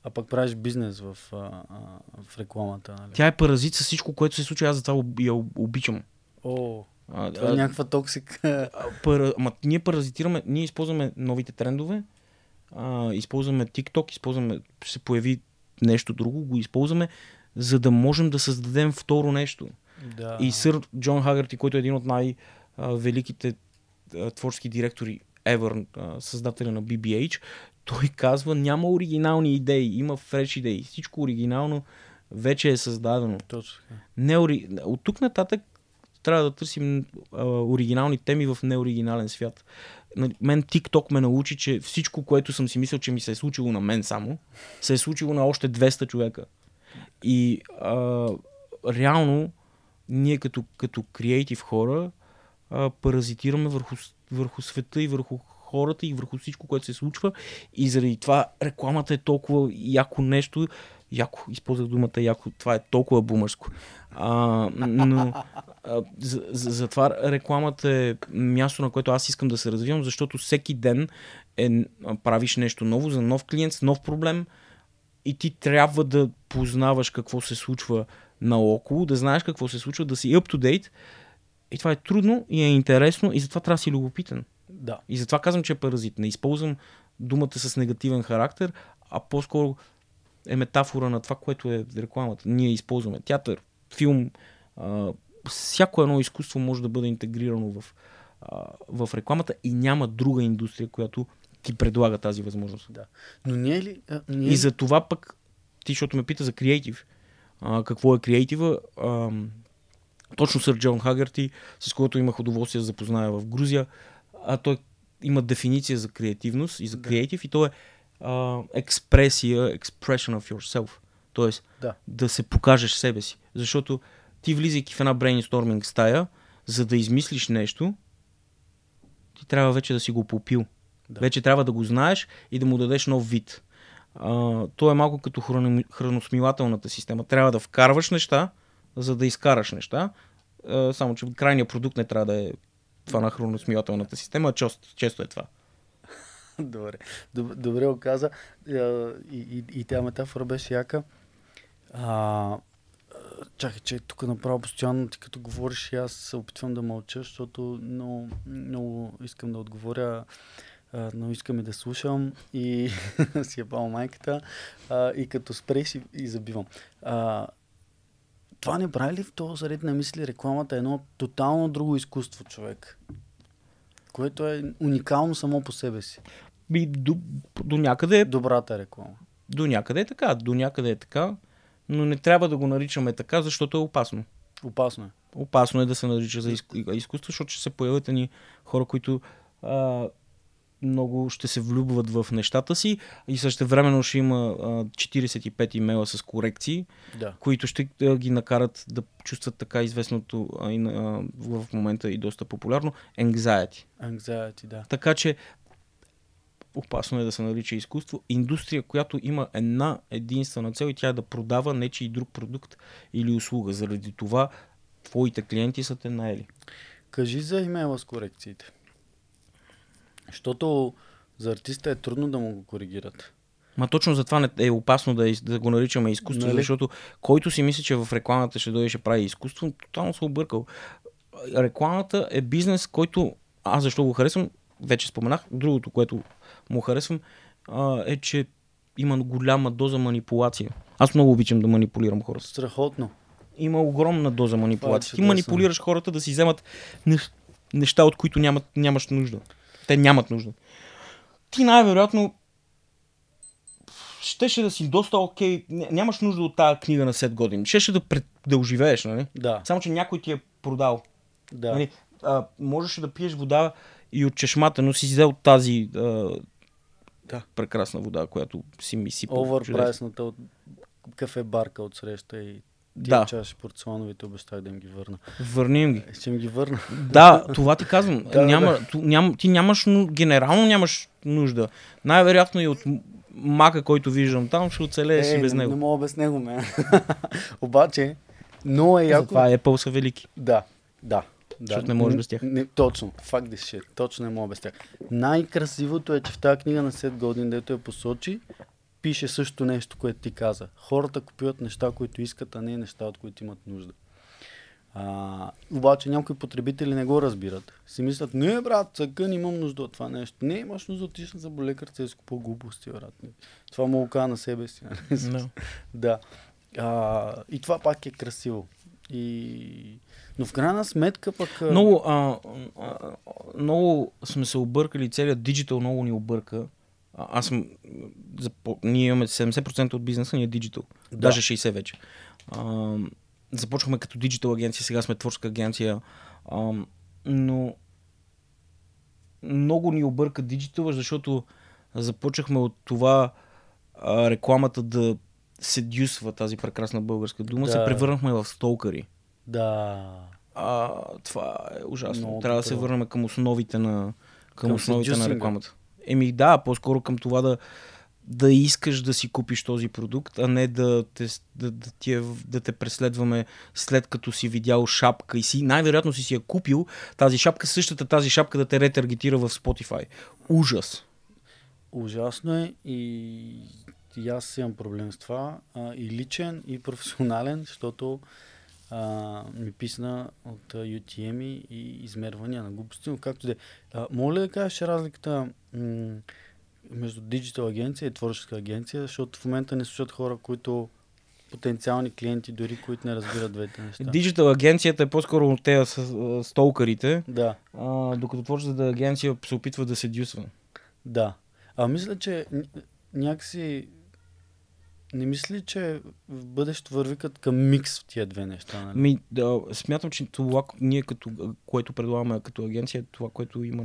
а пък правиш бизнес в, а, а, в рекламата, нали? Тя е паразит с всичко, което се случва. Аз затова об- я обичам. О, А, това е а, някаква токсика. а, пара... Ама ние паразитираме, ние използваме новите трендове, а, използваме TikTok, използваме, се появи нещо друго, го използваме, за да можем да създадем второ нещо. да. И сър Джон Хагърти, който е един от най-великите творчески директори ever, създателя на BBH, той казва, няма оригинални идеи, има фреш идеи. Всичко оригинално вече е създадено. Точно. Не ори... От тук нататък трябва да търсим а, оригинални теми в неоригинален свят. Мен TikTok ме научи, че всичко, което съм си мислил, че ми се е случило на мен само, се е случило на още 200 човека. И а, реално, ние като, като креатив хора, а, паразитираме върху, върху света и върху хората и върху всичко, което се случва. И заради това рекламата е толкова яко нещо. Яко, използвах думата яко, това е толкова бумърско. А, но а, за, за, затова рекламата е място, на което аз искам да се развивам, защото всеки ден е, правиш нещо ново за нов клиент с нов проблем и ти трябва да познаваш какво се случва наоколо, да знаеш какво се случва, да си up to date. И това е трудно и е интересно и затова трябва да си любопитен. Да. И затова казвам, че е паразит. Не използвам думата с негативен характер, а по-скоро е метафора на това, което е рекламата. Ние използваме театър, филм, а, всяко едно изкуство може да бъде интегрирано в, а, в рекламата и няма друга индустрия, която ти предлага тази възможност. Да. Но ние ли... А, ние... И за това пък, ти, защото ме пита за креатив, а, какво е креатива, а, точно сър Джон Хагърти, с който имах удоволствие да запозная в Грузия, а той има дефиниция за креативност и за креатив и то е експресия, expression of yourself. Тоест, Да. да се покажеш себе си. Защото ти влизайки в една брейнсторминг стая, за да измислиш нещо, ти трябва вече да си го попил. Да. Вече трябва да го знаеш и да му дадеш нов вид. А, то е малко като храно, храносмилателната система. Трябва да вкарваш неща, за да изкараш неща. А, само, че крайният продукт не трябва да е това на храносмилателната система, а често, често е това. Добре. Доб- Добре го каза. А, И, и, и тя метафора беше яка. А, чакай, че тук направо постоянно ти като говориш и аз се опитвам да мълча, защото много, много искам да отговоря, но искам и да слушам и си е майката а, и като спре си и забивам. А, това не прави ли в този ред на мисли рекламата е едно тотално друго изкуство, човек? Което е уникално само по себе си. И до, до някъде Добрата реклама. До някъде е така, до някъде е така, но не трябва да го наричаме така, защото е опасно. Опасно е. Опасно е да се нарича за изку- изкуство, защото ще се появят ни хора, които а, много ще се влюбват в нещата си и също времено ще има а, 45 имейла с корекции, Да. които ще а, ги накарат да чувстват така известното а, и, а, в момента и доста популярно anxiety. Anxiety, да. Така че опасно е да се нарича изкуство. Индустрия, която има една единствена цел и тя е да продава нечи друг продукт или услуга. Заради това твоите клиенти са те наели. Кажи за имейла с корекциите. Защото за артиста е трудно да му го коригират. Ма точно затова е опасно да, да го наричаме изкуство, Нали? защото който си мисли, че в рекламата ще дойде и ще прави изкуство, тотално се объркал. Рекламата е бизнес, който аз защо го харесвам, вече споменах. Другото, което му харесвам, а, е, че има голяма доза манипулация. Аз много обичам да манипулирам хората. Страхотно. има огромна доза манипулация. Ти манипулираш хората да си вземат нещ- неща, от които нямат, нямаш нужда. Те нямат нужда. Ти най-вероятно щеше да си доста окей. Ня- Нямаш нужда от тази книга на 7 години. Щеше да, пред, да оживееш, нали? Да, Само, че някой ти е продал. да. Нали? А, можеше да пиеш вода и от чешмата, но си взел тази а, Да. прекрасна вода, която си ми чудесно. Оверпрайсната от кафе барка от среща и тия Да. чаши порцелановите обещах да им ги върна. Върни им ги. Е, Ще им ги върна. Да, това ти казвам. Да, да, Няма, ту, ням, ти нямаш, генерално нямаш нужда. Най-вероятно и от мака, който виждам там, ще оцелееш и без не, него. не мога без него, ме. Обаче, много е яко. Затова Apple са велики. Да, да. Да, Защото не можеш без тях. Не, точно, факт shit. Точно не мога без тях. Най-красивото е, че в тази книга на Сет Годин, дето я посочи, пише също нещо, което ти каза. Хората купуват неща, които искат, а не неща, от които имат нужда. А, обаче някои потребители не го разбират. Си мислят, не брат, цъкън имам нужда от това нещо. Не имаш нужда, отиш на заболекарца и си купува глупости, брат. Това му го на себе си. нали? Да. Да. А, и това пак е красиво. И... Но в крайна сметка пък... Много, а, а, много сме се объркали, целият диджитал много ни обърка. А, аз съм, запо... ние имаме 70% от бизнеса ни е диджитал. Да. Даже 60 вече. А, започваме като диджитал агенция, сега сме творческа агенция. А, но много ни обърка диджитала, защото започнахме от това а, рекламата да седюсва тази прекрасна българска дума, Да. се превърнахме в столкари. Да. А, това е ужасно. Много Трябва да се върнем към основите на, към Към основите на рекламата. Еми да, по-скоро към това да, да искаш да си купиш този продукт, а не да те, да, да, ти е, да те преследваме след като си видял шапка и си, най-вероятно си си я купил тази шапка, същата тази шапка да те ретаргетира в Spotify. Ужас. Ужасно е и, и аз имам проблем с това. А, и личен, и професионален, защото а, ми писна от а, UTM и измервания на глупости, но както да е. А, Моля да кажеш разликата м- между диджитал агенция и творческа агенция, защото в момента не слушат хора, които потенциални клиенти, дори които не разбират двете неща. Диджитал агенцията е по-скоро от тези с, столкарите, Да, а, докато творческата агенция се опитва да се дюсва. да. А мисля, че ня- някакси не мисли, че в бъдещето върви като към микс в тия две неща. Нали? Ми, да, смятам, че това, ние като, което предлагаме като агенция, това, което има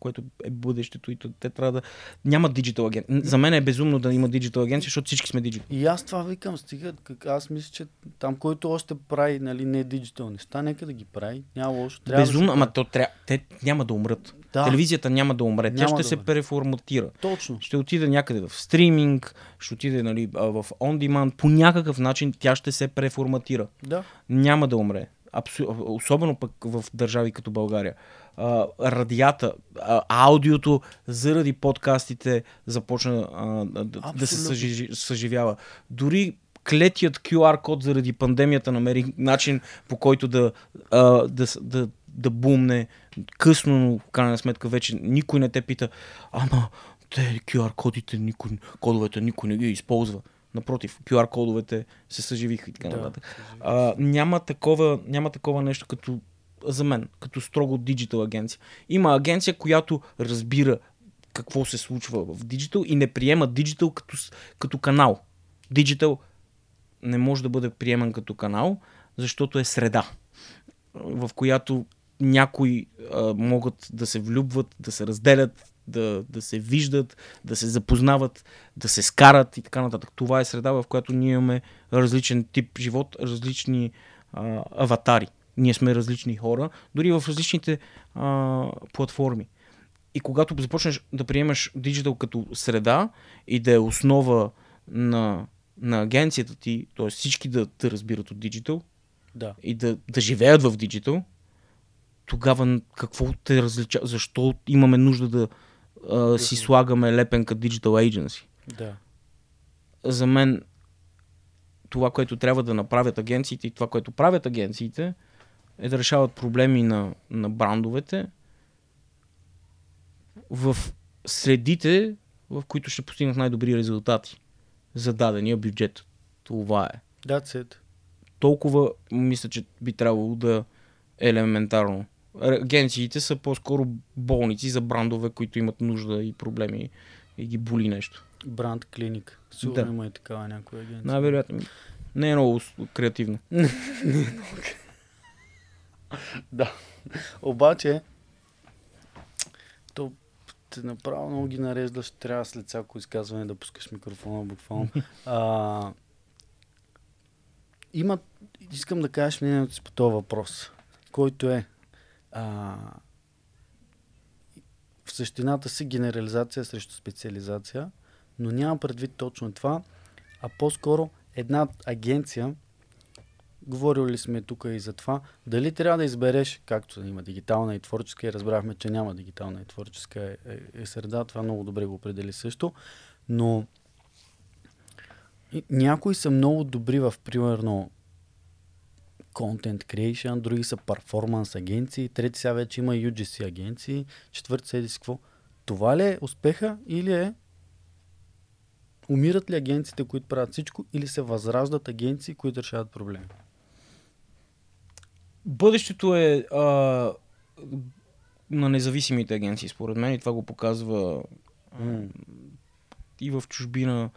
което е бъдещето и те трябва да... Няма диджитал агенция. За мен е безумно да има диджитал агенция, защото всички сме диджитал. И аз това викам, стига, как, аз мисля, че там, който още прави нали, не диджитал неща, нека да ги прави. Няма лошо. Трябва Безумно, да ама то трябва. Те няма да умрат. Да. Телевизията няма да умре. Тя Няма ще да се умре. преформатира. Точно. Ще отиде някъде в стриминг, ще отиде нали, в on demand. По някакъв начин тя ще се преформатира. Да. няма да умре. Абсу... Особено пък в държави като България. А, радията, а, аудиото заради подкастите започна а, да, да се съжи... съживява. Дори клетият QR код заради пандемията намери начин по който да, а, да, да, да бумне късно, но в крайна сметка вече никой не те пита, ама те QR кодите, никой, кодовете никой не ги използва. Напротив, QR кодовете се съживиха и така Да, нататък. А, няма, такова, няма такова нещо като за мен, като строго диджитал агенция. Има агенция, която разбира какво се случва в диджитал и не приема диджитал като, като канал. Диджитал не може да бъде приеман като канал, защото е среда, в която някои а, могат да се влюбват, да се разделят, да, да се виждат, да се запознават, да се скарат и така нататък. Това е среда, в която ние имаме различен тип живот, различни а, аватари. Ние сме различни хора, дори в различните а, платформи. И когато започнеш да приемаш диджитал като среда и да е основа на, на агенцията ти, т.е. всички да те разбират от диджитал Да. и да, да живеят в диджитал, тогава какво те различава? Защо имаме нужда да а, си слагаме лепенка Digital Agency? Да. за мен това, което трябва да направят агенциите и това, което правят агенциите, е да решават проблеми на, на брандовете в средите, в които ще постигнат най-добри резултати за дадения бюджет. Това е. That's it. Толкова мисля, че би трябвало да е елементарно. Агенциите са по-скоро болници за брандове, които имат нужда и проблеми и ги боли нещо. Бранд клиник. Сигурно Да. има и такава някоя агенция. Най-вероятно. Не е много креативно. Да. Обаче, то те направо много ги нареждаш, трябва след всяко изказване да пускаш микрофона буквално. А, има, искам да кажеш мнението си по този въпрос, който е а, в същината си генерализация срещу специализация, но няма предвид точно това, а по-скоро една агенция, говорили сме тук и за това, дали трябва да избереш, както има дигитална и творческа, и разбрахме, че няма дигитална и творческа е, е, е среда, това много добре го определи също, но някои са много добри в, примерно, content creation, други са перформанс агенции, трети сега вече има UGC агенции, четвърти седи какво. Това ли е успеха или е умират ли агенциите, които правят всичко или се възраждат агенции, които решават проблеми? Бъдещето е а, на независимите агенции, според мен, и това го показва М. и в чужбина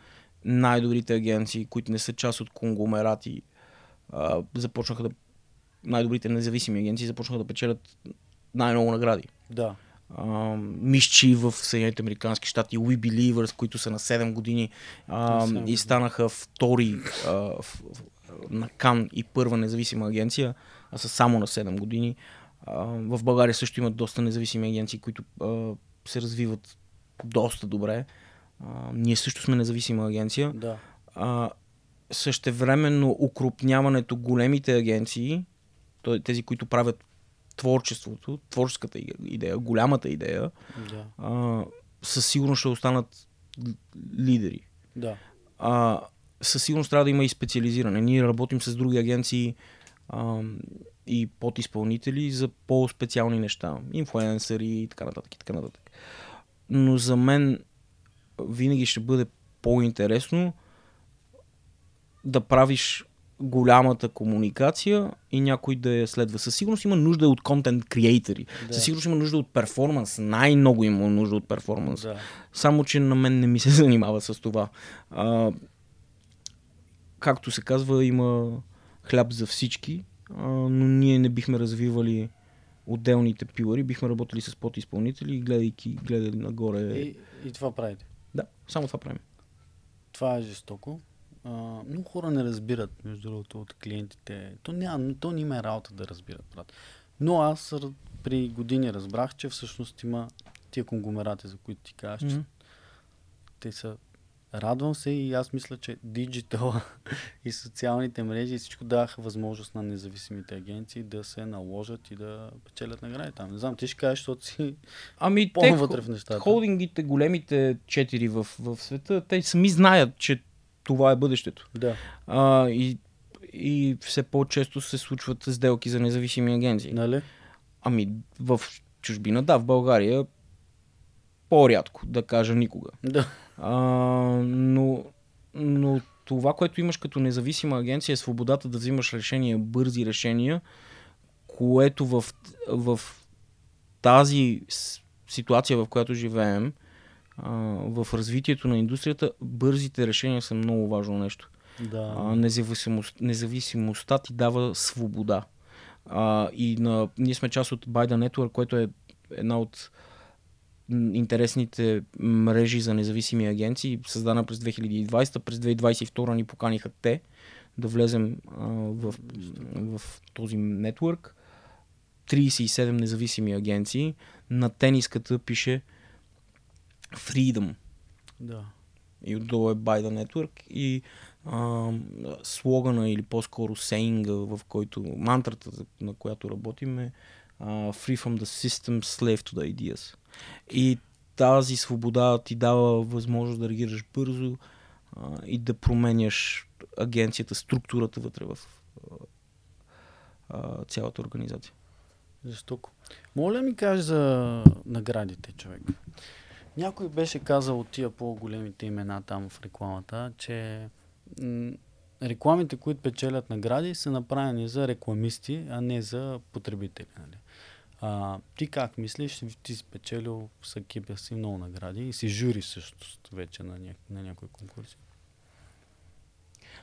най-добрите агенции, които не са част от конгломерати, а, започнаха да най-добрите независими агенции започнаха да печелят най-много награди. Да. А, Мисчи в Съединените Американски щати, We Believers, които са на 7 години а, седем и станаха втори а, в, в, на Кан и първа независима агенция. а са само на 7 години. А, в България също имат доста независими агенции, които а, се развиват доста добре. А, ние също сме независима агенция. Да. А, същевременно укрупняването големите агенции, тези, които правят творчеството, творческата идея, голямата идея, Да. а, със сигурност ще останат лидери. Да. А, със сигурност трябва да има и специализиране. Ние работим с други агенции а, и подизпълнители за по-специални неща. Инфлуенсъри и така нататък. И така нататък. Но за мен винаги ще бъде по-интересно да правиш голямата комуникация и някой да я следва. Със сигурност има нужда от контент креатори. Да. Със сигурност има нужда от перформанс. Най-много има нужда от перформанс. Да. Само, че на мен не ми се занимава с това. А, както се казва, има хляб за всички, а, но ние не бихме развивали отделните пилари, бихме работили с подизпълнители, гледайки, гледали нагоре. И, и това правите. Да, само това правим. Това е жестоко. А, много хора не разбират, между другото, от клиентите. То, няма, то не има е работа да разбират, брат. Но аз при години разбрах, че всъщност има тия конгломерати, за които ти казваш, че Мгм. те са... Радвам се и аз мисля, че диджитала и социалните мрежи и всичко даваха възможност на независимите агенции да се наложат и да печелят награди там. Не знам, ти ще кажеш, защото си Ами те, по-навътре в нещата. холдингите, големите четири в, в света, те сами знаят, че това е бъдещето. Да, А, и, и все по-често се случват сделки за независими агенции. нали? Ами в чужбина, да, в България по-рядко, да кажа никога. Да. А, но, но това, което имаш като независима агенция е свободата да взимаш решения, бързи решения, което в, в тази ситуация, в която живеем, в развитието на индустрията, бързите решения са много важно нещо. Да. А, независимост, независимостта ти дава свобода. А, и на, ние сме част от the Network, което е една от интересните мрежи за независими агенции, създана през 2020. През 2022 ни поканиха те да влезем а, в, в този нетворк. 37 независими агенции. На тениската пише Freedom да. и отдолу е By the Network и а, слогана или по-скоро сейнга, в който мантрата, на която работим е а, Free from the system, slave to the ideas. И тази свобода ти дава възможност да реагираш бързо а, и да променяш агенцията, структурата вътре в а, а, цялата организация. Жестоко. Моля ми кажеш за наградите, човек. Някой беше казал от тия по-големите имена там в рекламата, че м- рекламите, които печелят награди, са направени за рекламисти, а не за потребители. Нали? А, ти как мислиш? Ти си печелил с екипа си много награди и си жури всъщност вече на, ня- на някои конкурси.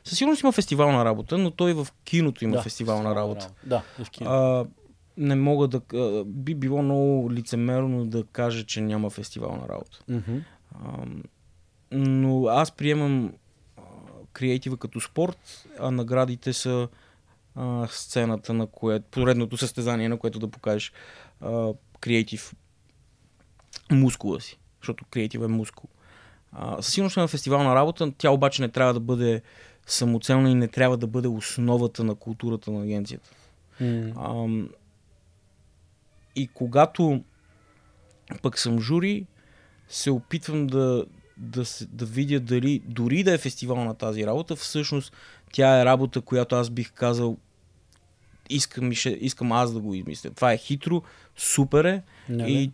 Със сигурност има фестивална работа, но той в киното има Да, фестивална работа. Да, и в кино. Не мога да. Би било много лицемерно да кажа, че няма фестивална работа. Мгм. А, но аз приемам креатива като спорт, а наградите са а, сцената, на което. поредното състезание, на което да покажеш креатив мускула си. Защото креатив е мускул. А, със сигурност има фестивална работа, тя обаче не трябва да бъде самоцелна и не трябва да бъде основата на културата на агенцията. М. И когато пък съм жури, се опитвам да, да, се, да видя дали, дори да е фестивал на тази работа, всъщност тя е работа, която аз бих казал, искам, искам аз да го измисля. Това е хитро, супер е Нали? и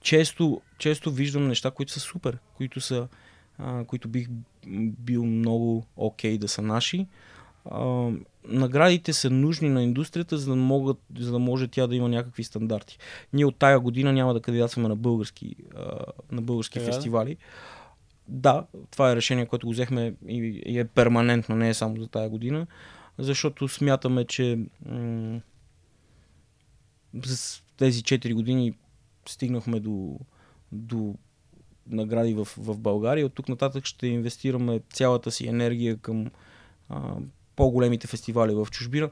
често, често виждам неща, които са супер, които, са, а, които бих бил много окей да са наши. А, наградите са нужни на индустрията, за да, могат, за да може тя да има някакви стандарти. Ние от тая година няма да кандидатстваме на български, а, на български Така ли? фестивали. Да, това е решение, което го взехме и, и е перманентно, не е само за тая година, защото смятаме, че м- с тези 4 години стигнахме до, до награди в, в България. От тук нататък ще инвестираме цялата си енергия към а, по-големите фестивали в чужбина.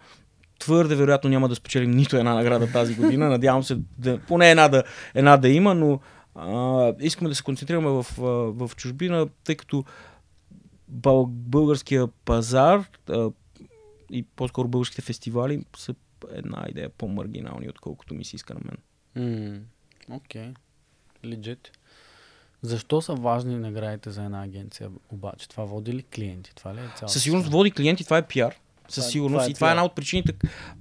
твърде вероятно няма да спечелим нито една награда тази година. Надявам се да, поне една да, една да има, но а, искаме да се концентрираме в, в чужбина, тъй като бъл, българския пазар а, и по-скоро българските фестивали са една идея по-маргинални, отколкото ми се иска на мен. Окей. Mm, okay. Legit. Защо са важни наградите за една агенция обаче? Това води ли клиенти? Това ли е цялото? Със сигурност води клиенти, това е пиар. Със това, сигурност. Това е и това е една от причините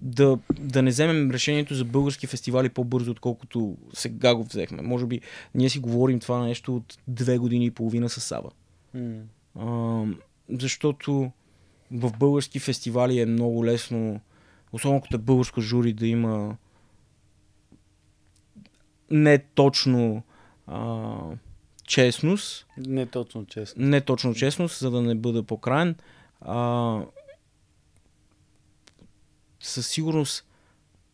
да, да не вземем решението за български фестивали по-бързо, отколкото сега го взехме. Може би ние си говорим това нещо от две години и половина с Сава. Mm. А, защото в български фестивали е много лесно, особено като е българско жури, да има не точно а, честност. Не точно честност. Не точно честност, за да не бъда по-крайен. А, със сигурност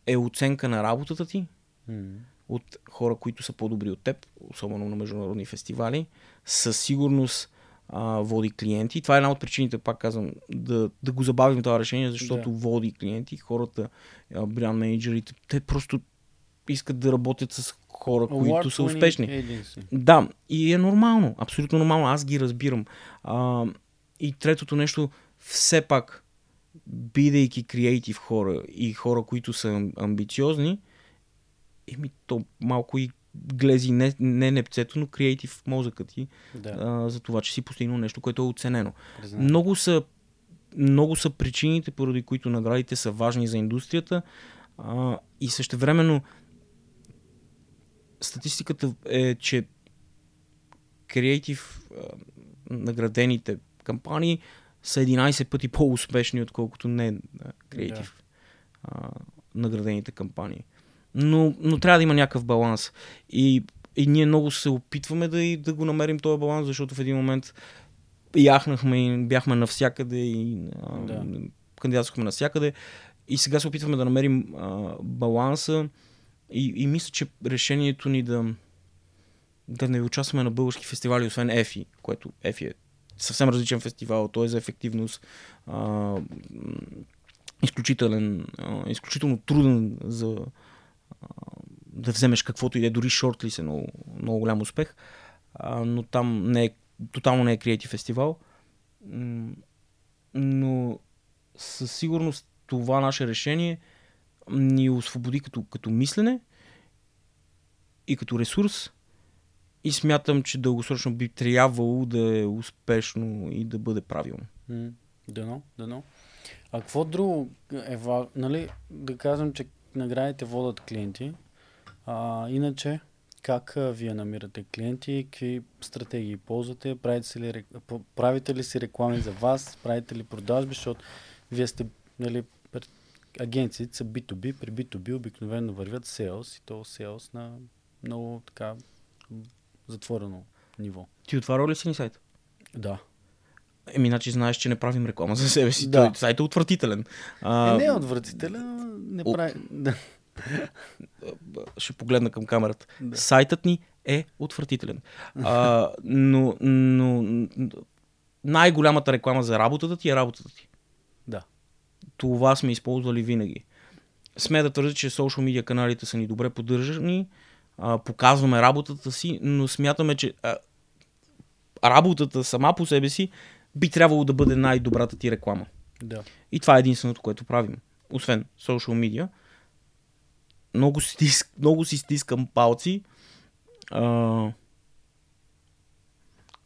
е оценка на работата ти mm. от хора, които са по-добри от теб, особено на международни фестивали. Със сигурност а, води клиенти. Това е една от причините, пак казвам, да, да го забавим това решение, защото да. води клиенти. Хората, бранд менеджерите, те просто искат да работят с хора, Award които са успешни. Agency. Да, и е нормално, абсолютно нормално, аз ги разбирам. А, и третото нещо, все пак, бидейки креатив хора и хора, които са амбициозни, еми то малко и глези не, не непцето, но креатив мозъкът ти да. а, за това, че си постигнал нещо, което е оценено. Признам. Много са, много са причините, поради които наградите са важни за индустрията а, и същевременно статистиката е, че креатив наградените кампании са 11 пъти по-успешни, отколкото не креатив да. наградените кампании. Но, но трябва да има някакъв баланс. И, и ние много се опитваме да, да го намерим този баланс, защото в един момент яхнахме и бяхме навсякъде и да. кандидатствахме навсякъде. И сега се опитваме да намерим а, баланса и, и мисля, че решението ни да, да не участваме на български фестивали, освен ЕФИ, което ЕФИ е съвсем различен фестивал, той е за ефективност, а, изключителен, а, изключително труден за а, да вземеш каквото и да е, дори шорт ли се много, много голям успех, а, но там не е, тотално не е креатив фестивал. Но със сигурност това наше решение – ни освободи като, като мислене и като ресурс и смятам, че дългосрочно би трябвало да е успешно и да бъде правилно. Дано, дано. А какво друго е важно? Нали, да кажем, че наградите водят клиенти, а, иначе как вие намирате клиенти, какви стратегии ползвате, правите, ли, правите ли си реклами за вас, правите ли продажби, защото вие сте нали, агенциите са B2B, при B2B обикновено вървят sales и то sales на много така затворено ниво. Ти отварял ли си ни сайт? Да. Еми, значи знаеш, че не правим реклама за себе си. Да. Той, сайт е отвратителен. А... Е, не е отвратителен, не прави... Ще погледна към камерата. Да. Сайтът ни е отвратителен. А, но, но най-голямата реклама за работата ти е работата ти това сме използвали винаги. Сме да твърдя, че social media каналите са ни добре поддържани, а, показваме работата си, но смятаме, че а, работата сама по себе си би трябвало да бъде най-добрата ти реклама. Да. И това е единственото, което правим. Освен social media. Много си, стиск, много си стискам палци. А,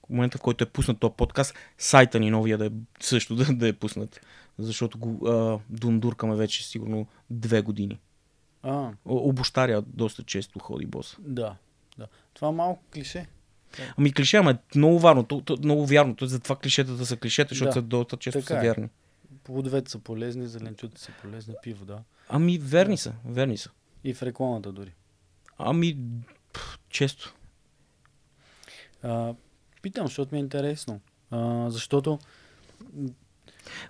в момента, в който е пуснат този подкаст, сайта ни новия да е също да, да е пуснат защото го а, дундуркаме вече сигурно две години. А. Обощаря доста често ходи бос. Да, да. Това е малко клише. Ами клише, ама е много вярно. То, то, много вярно. То, затова клишетата са клишета, защото да. са доста често така са е. вярни. Плодовете са полезни, зеленчуци са полезни, пиво, да. Ами верни да. са, верни са. И в рекламата дори. Ами, често. А, питам, защото ми е интересно. А, защото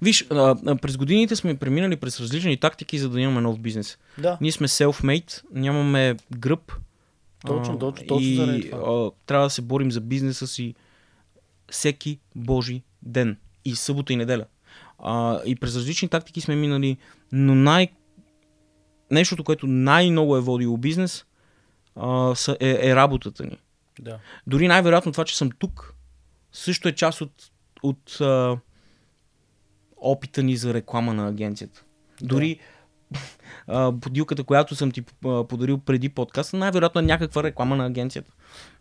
Виж, а, през годините сме преминали през различни тактики, за да имаме нов бизнес. Да. Ние сме self-made, нямаме гръб. Точно, точно, точно и. А, трябва да се борим за бизнеса си всеки божи ден. И събота и неделя. А, и през различни тактики сме минали, но най- нещото, което най-много е водило бизнес, а, са, е, е работата ни. Да. Дори най-вероятно това, че съм тук, също е част от, от а, опита ни за реклама на агенцията. Дори а, подилката, която съм ти подарил преди подкаста, най-вероятно е някаква реклама на агенцията.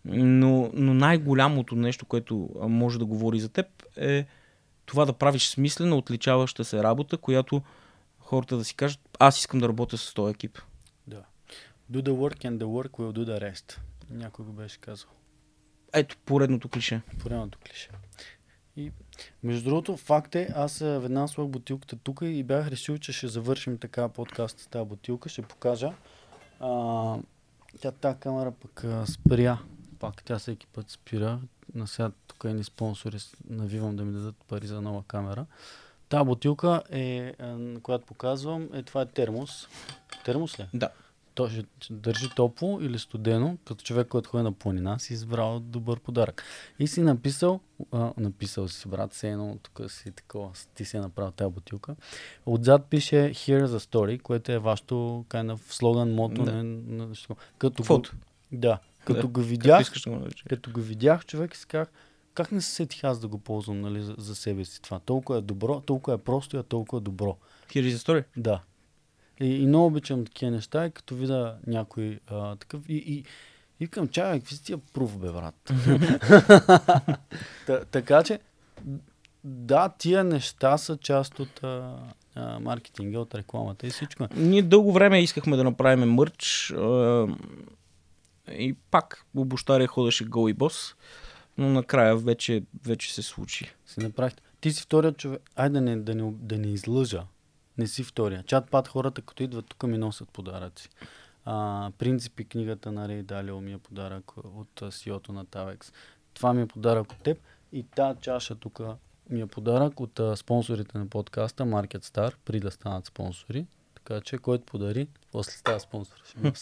Но, но най-голямото нещо, което може да говори за теб е това да правиш смислена, отличаваща се работа, която хората да си кажат, аз искам да работя с този екип. Да. Do the work and the work will do the rest. Някой го беше казал. Ето поредното клише. Поредното клише. И между другото, факт е, аз а, веднага сложих бутилката тук и бях решил, че ще завършим така подкаст с тази бутилка. Ще покажа. А, тя тази камера пък а, спря. Пак тя всеки път спира. На сега тук е ни спонсори навивам да ми дадат пари за нова камера. Та бутилка е, на която показвам, е това е термос. Термос ли? е? Да. То ще, ще държи топло или студено, като човек, който ходи на планина, си избрал добър подарък. И си написал, а, написал си, брат, се едно, тук си такова, ти си е направил тази бутилка. Отзад пише Here's a story, което е вашето kind of слоган, мото. Да. Нещо такова. като Фото. Го, да, като Да, го видях, искаш да го като го видях, човек си казах, как не се сетих аз да го ползвам нали, за, за себе си това. Толкова е добро, толкова е просто и е толкова добро. Here is the story. Да. И, и много обичам такива неща, и като видя някой а, такъв. И, и, и викам, чакай, какви са тия прув, бе, брат? Та, така че, да, тия неща са част от а, а, маркетинга, от рекламата и всичко. Ние дълго време искахме да направим мърч а, и пак обощаря ходеше гол и бос, но накрая вече, вече се случи. Си направихте. Ти си вторият човек. Айде да не, да не, да не излъжа. Не си втория. Чат пат хората, като идват тук ми носят подаръци. А, принципи книгата на Рей Далио ми е подарък от CEO-то на Tavex. Това ми е подарък от теб. И тази чаша тук ми е подарък от а, спонсорите на подкаста Market Star, при да станат спонсори. Така че, който подари, после става спонсор.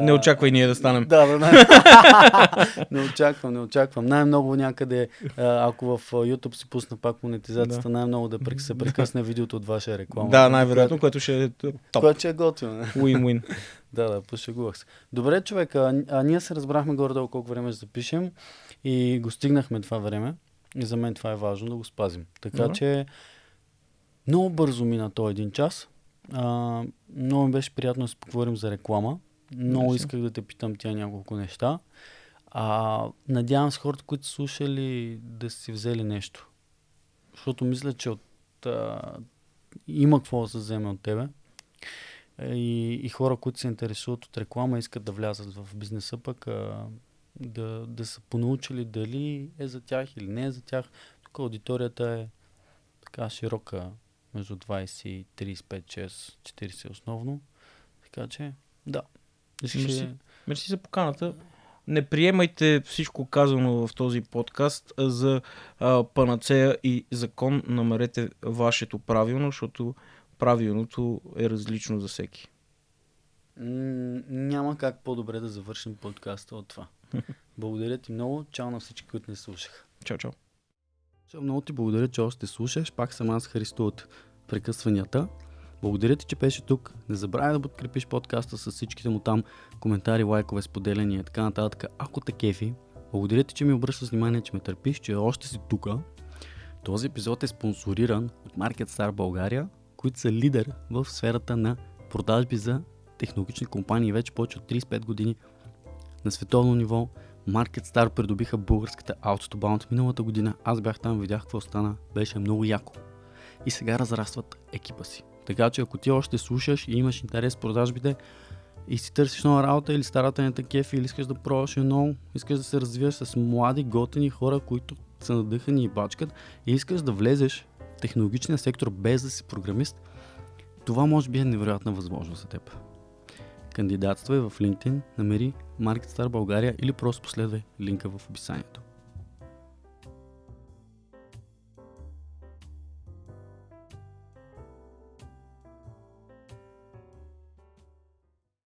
Не очаквай ние да станем. Да, да, да. не очаквам, не очаквам. Най-много някъде, ако в YouTube си пусна пак монетизацията, Да. най-много да се прекъсне видеото от ваша реклама. Да, най-вероятно, което ще е топ. Което ще е готино. Win-win. да, да, пошегувах се. Добре, човек, а, а ние се разбрахме горе-долу колко време ще запишем и го стигнахме това време. И за мен това е важно да го спазим. Така Добре. че много бързо мина този един час. А, много ми беше приятно да си поговорим за реклама. Много Мерси. исках да те питам тя няколко неща. А, надявам се хората, които са слушали, да си взели нещо. Защото мисля, че от, а, има какво да се вземе от тебе. Е, И, и хора, които се интересуват от реклама, искат да влязат в бизнеса, пък а, да, да са понаучили дали е за тях или не е за тях. Тук аудиторията е така широка, между 20 и 35, 6, 40 основно. Така че, да. Искаш Мерси. ли- Мерси за поканата. Не приемайте всичко казано в този подкаст за а, панацея и закон. Намерете вашето правилно, защото правилното е различно за всеки. Няма как по-добре да завършим подкаста от това. Благодаря ти много. Чао на всички, които не слушаха. Чао, чао. Чао, много ти благодаря, че още слушаш. Пак съм аз Христо от прекъсванията. Благодаря ти, че беше тук. Не забравяй да подкрепиш подкаста с всичките му там коментари, лайкове, споделяния и така нататък. Ако те кефи, благодаря ти, че ми обръщаш внимание, че ме търпиш, че още си тук. Този епизод е спонсориран от Market Star България, които са лидер в сферата на продажби за технологични компании вече повече от 35 години на световно ниво. Market Star придобиха българската Outbound миналата година. Аз бях там, видях какво стана. Беше много яко. И сега разрастват екипа си. Така че ако ти още слушаш и имаш интерес в продажбите и си търсиш нова работа или старата не такефи или искаш да пробваш едно, искаш да се развиваш с млади, готини хора, които са надъхани и бачкат и искаш да влезеш в технологичния сектор без да си програмист, това може би е невероятна възможност за теб. Кандидатствай в LinkedIn, намери Market Star България или просто последвай линка в описанието.